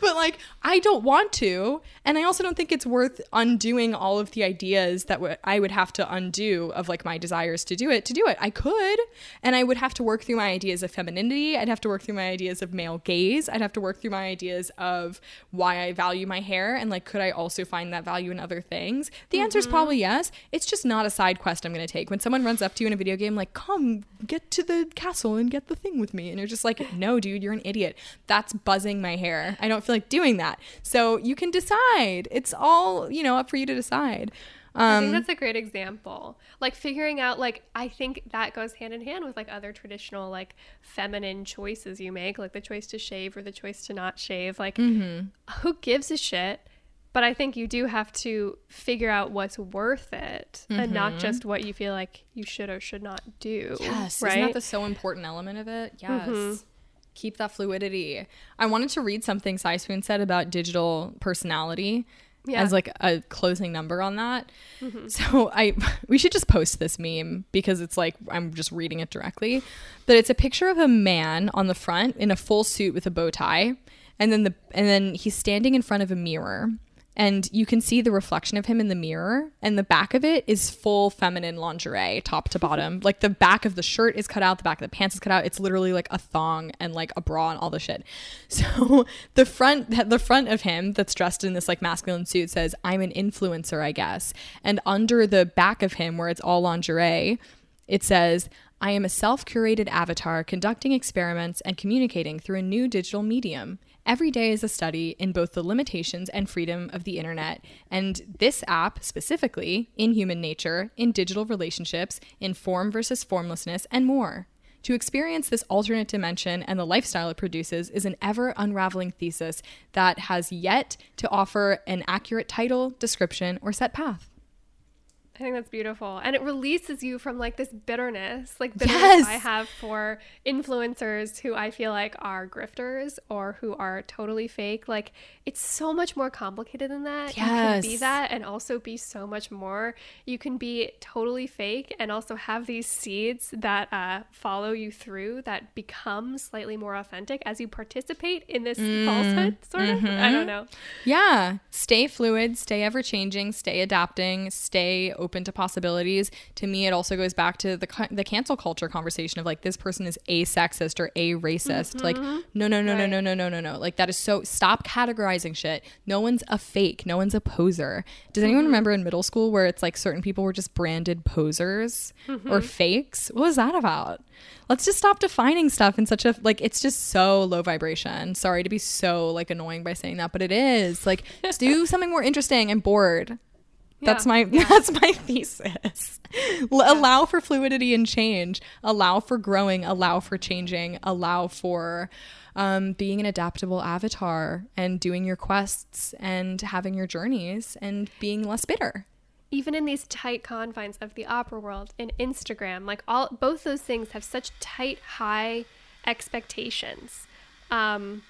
But like I don't want to, and I also don't think it's worth undoing all of the ideas that w- I would have to undo of like my desires to do it. To do it, I could, and I would have to work through my ideas of femininity. I'd have to work through my ideas of male gaze. I'd have to work through my ideas of why I value my hair, and like could I also find that value in other things? The answer is probably yes. It's just not a side quest I'm going to take. When someone runs up to you in a video game, like, come get to the castle and get the thing with me. And you're just like, no, dude, you're an idiot. That's buzzing my hair. I don't feel like doing that. So you can decide. It's all, you know, up for you to decide. I think Um, that's a great example. Like figuring out like I think that goes hand in hand with like other traditional like feminine choices you make, like the choice to shave or the choice to not shave. Like Mm-hmm. who gives a shit? But I think you do have to figure out what's worth it and not just what you feel like you should or should not do. Mm-hmm. Yes, right. isn't that the so important element of it? Yes. Keep that fluidity. I wanted to read something Cy Swoon said about digital personality Yeah. as like a closing number on that. So I we should just post this meme because it's like I'm just reading it directly. But it's a picture of a man on the front in a full suit with a bow tie. And then the and then he's standing in front of a mirror and you can see the reflection of him in the mirror and the back of it is full feminine lingerie top to bottom. Like the back of the shirt is cut out the back of the pants is cut out. It's literally like a thong and like a bra and all the shit. So the front the front of him that's dressed in this like masculine suit says i'm an influencer i guess. And under the back of him where it's all lingerie it says I am a self curated avatar conducting experiments and communicating through a new digital medium. Every day is a study in both the limitations and freedom of the internet, and this app specifically in human nature, in digital relationships, in form versus formlessness, and more. To experience this alternate dimension and the lifestyle it produces is an ever unraveling thesis that has yet to offer an accurate title, description, or set path. I think that's beautiful. And it releases you from like this bitterness, like bitterness Yes. I have for influencers who I feel like are grifters or who are totally fake. Like it's so much more complicated than that. You can be that and also be so much more. You can be totally fake and also have these seeds that uh, follow you through that become slightly more authentic as you participate in this falsehood, sort of. I don't know. Yeah. Stay fluid, stay ever changing, stay adapting, stay open to possibilities. To me, it also goes back to the the cancel culture conversation of like this person is a sexist or a racist. Mm-hmm. Like no no no right. no no no no no no. Like that is so stop categorizing shit. No one's a fake. No one's a poser. Does anyone mm-hmm. remember in middle school where it's like certain people were just branded posers mm-hmm. or fakes? What was that about? Let's just stop defining stuff in such a like it's just so low vibration. Sorry to be so like annoying by saying that, but it is. Like do something more interesting. I'm bored. That's Yeah. my that's my thesis. L- Allow for fluidity and change. Allow for growing. Allow for changing. Allow for um, being an adaptable avatar and doing your quests and having your journeys and being less bitter. even in these tight confines of the opera world and Instagram, like all both those things have such tight, high expectations. Um,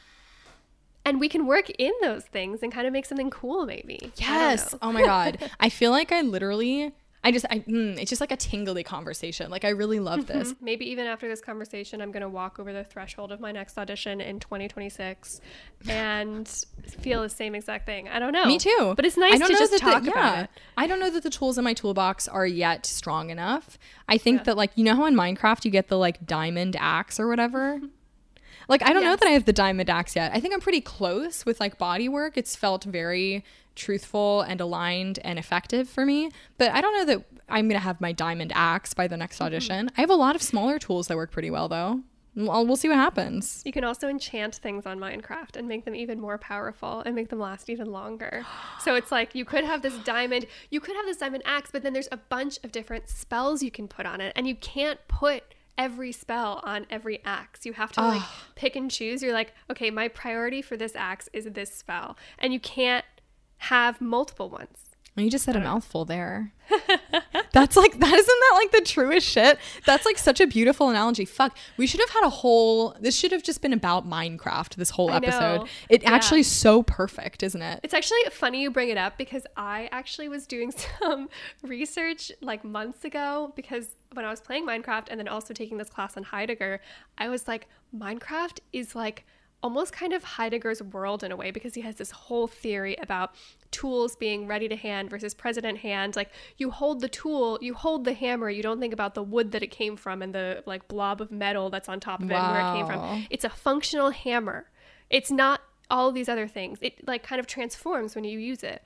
and we can work in those things and kind of make something cool, maybe. Yes. Oh my god. I feel like I literally I just, I, mm, it's just like a tingly conversation. Like I really love this. Maybe even after this conversation, I'm going to walk over the threshold of my next audition in 2026 and feel the same exact thing. I don't know. Me too. But it's nice to just that the- talk yeah. about it. I don't know that the tools in my toolbox are yet strong enough. I think that like you know how in Minecraft you get the like diamond axe or whatever. Like I don't know that I have the diamond axe yet. I think I'm pretty close with like body work. It's felt very truthful and aligned and effective for me. But I don't know that I'm gonna have my diamond axe by the next Mm-hmm. audition. I have a lot of smaller tools that work pretty well though. Well, we'll see what happens. You can also enchant things on Minecraft and make them even more powerful and make them last even longer. So it's like you could have this diamond, you could have this diamond axe, but then there's a bunch of different spells you can put on it, and you can't put every spell on every axe. You have to like pick and choose. You're like, okay, my priority for this axe is this spell, and you can't have multiple ones. You just said a mouthful there. That's like that isn't that like the truest shit? That's like such a beautiful analogy. Fuck. We should have had a whole this should have just been about Minecraft this whole episode. It Yeah. actually is so perfect, isn't it? It's actually funny you bring it up because I actually was doing some research like months ago because when I was playing Minecraft and then also taking this class on Heidegger, I was like, Minecraft is like almost kind of Heidegger's world in a way because he has this whole theory about tools being ready to hand versus present at hand. Like you hold the tool, you hold the hammer, you don't think about the wood that it came from and the like blob of metal that's on top of it and where it came from. It's a functional hammer. It's not all these other things. It like kind of transforms when you use it.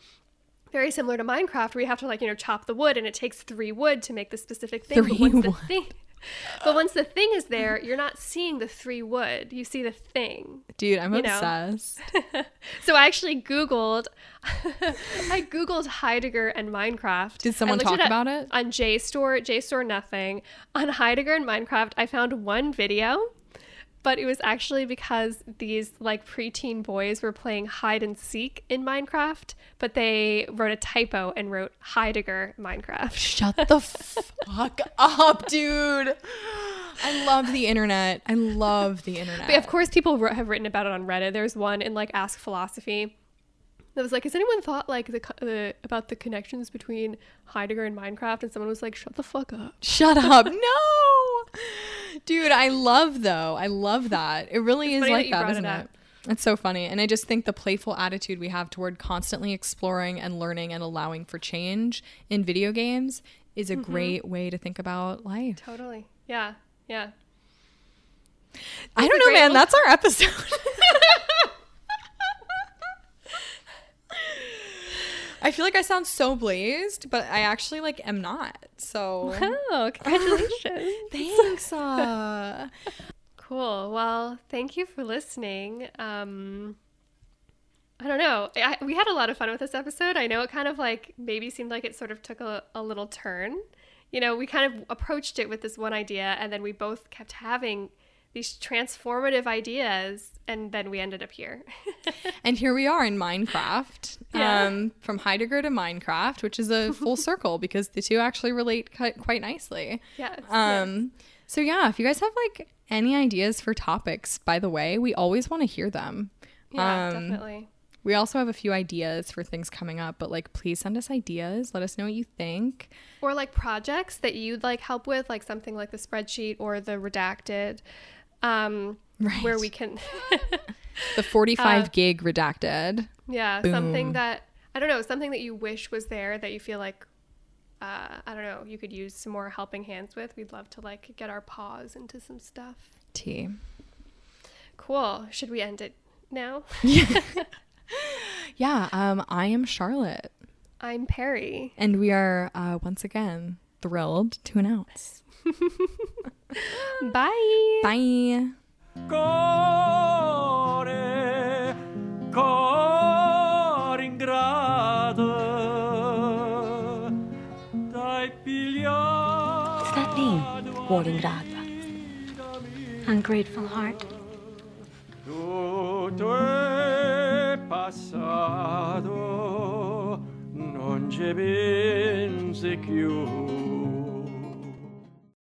Very similar to Minecraft, where you have to like you know chop the wood, and it takes three wood to make the specific thing. Three but once the thing, but once the thing is there, you're not seeing the three wood. You see the thing. Dude, I'm you know. obsessed. So I actually Googled, I Googled Heidegger and Minecraft. Did someone talk about it? On JSTOR, JSTOR nothing. On Heidegger and Minecraft, I found one video, but it was actually because these like preteen boys were playing hide and seek in Minecraft, but they wrote a typo and wrote Heidegger Minecraft. Shut the fuck up, dude. I love the internet. I love the internet. But of course, people have written about it on Reddit. There's one in like Ask Philosophy that was like, "Has anyone thought like the, the about the connections between Heidegger and Minecraft?" And someone was like, "Shut the fuck up." Shut up. No. Dude, I love though. I love that. It really is like that, brought isn't it it? It's so funny. And I just think the playful attitude we have toward constantly exploring and learning and allowing for change in video games is a Mm-hmm. great way to think about life. Totally. Yeah. Yeah. I don't know, man. That's our episode. I feel like I sound so blazed, but I actually like am not. So Oh, congratulations. thanks. Uh, cool. Well, thank you for listening. Um, I don't know. I, we had a lot of fun with this episode. I know it kind of like maybe seemed like it sort of took a, a little turn. You know, we kind of approached it with this one idea, and then we both kept having these transformative ideas, and then we ended up here. And here we are in Minecraft, Yeah. um, from Heidegger to Minecraft, which is a full circle because the two actually relate quite nicely. yes. Um, so yeah, if you guys have like any ideas for topics, by the way, we always want to hear them. yeah, um, definitely. We also have a few ideas for things coming up, but like, please send us ideas. Let us know what you think. Or like projects that you'd like help with, like something like the spreadsheet or the redacted, um, right. where we can, The 45 Uh, gig redacted. yeah, Boom. something that I don't know, something that you wish was there that you feel like, uh, I don't know, you could use some more helping hands with. We'd love to like get our paws into some stuff. T. Cool. Should we end it now? Yeah. Um, I am Charlotte, I'm Perry. and we are uh, once again thrilled to announce. Bye. Bye. Core, core ingrato, dai pigliato. Does that mean Warning Rata? Ungrateful heart? Tutto è passato, non ci pensi più.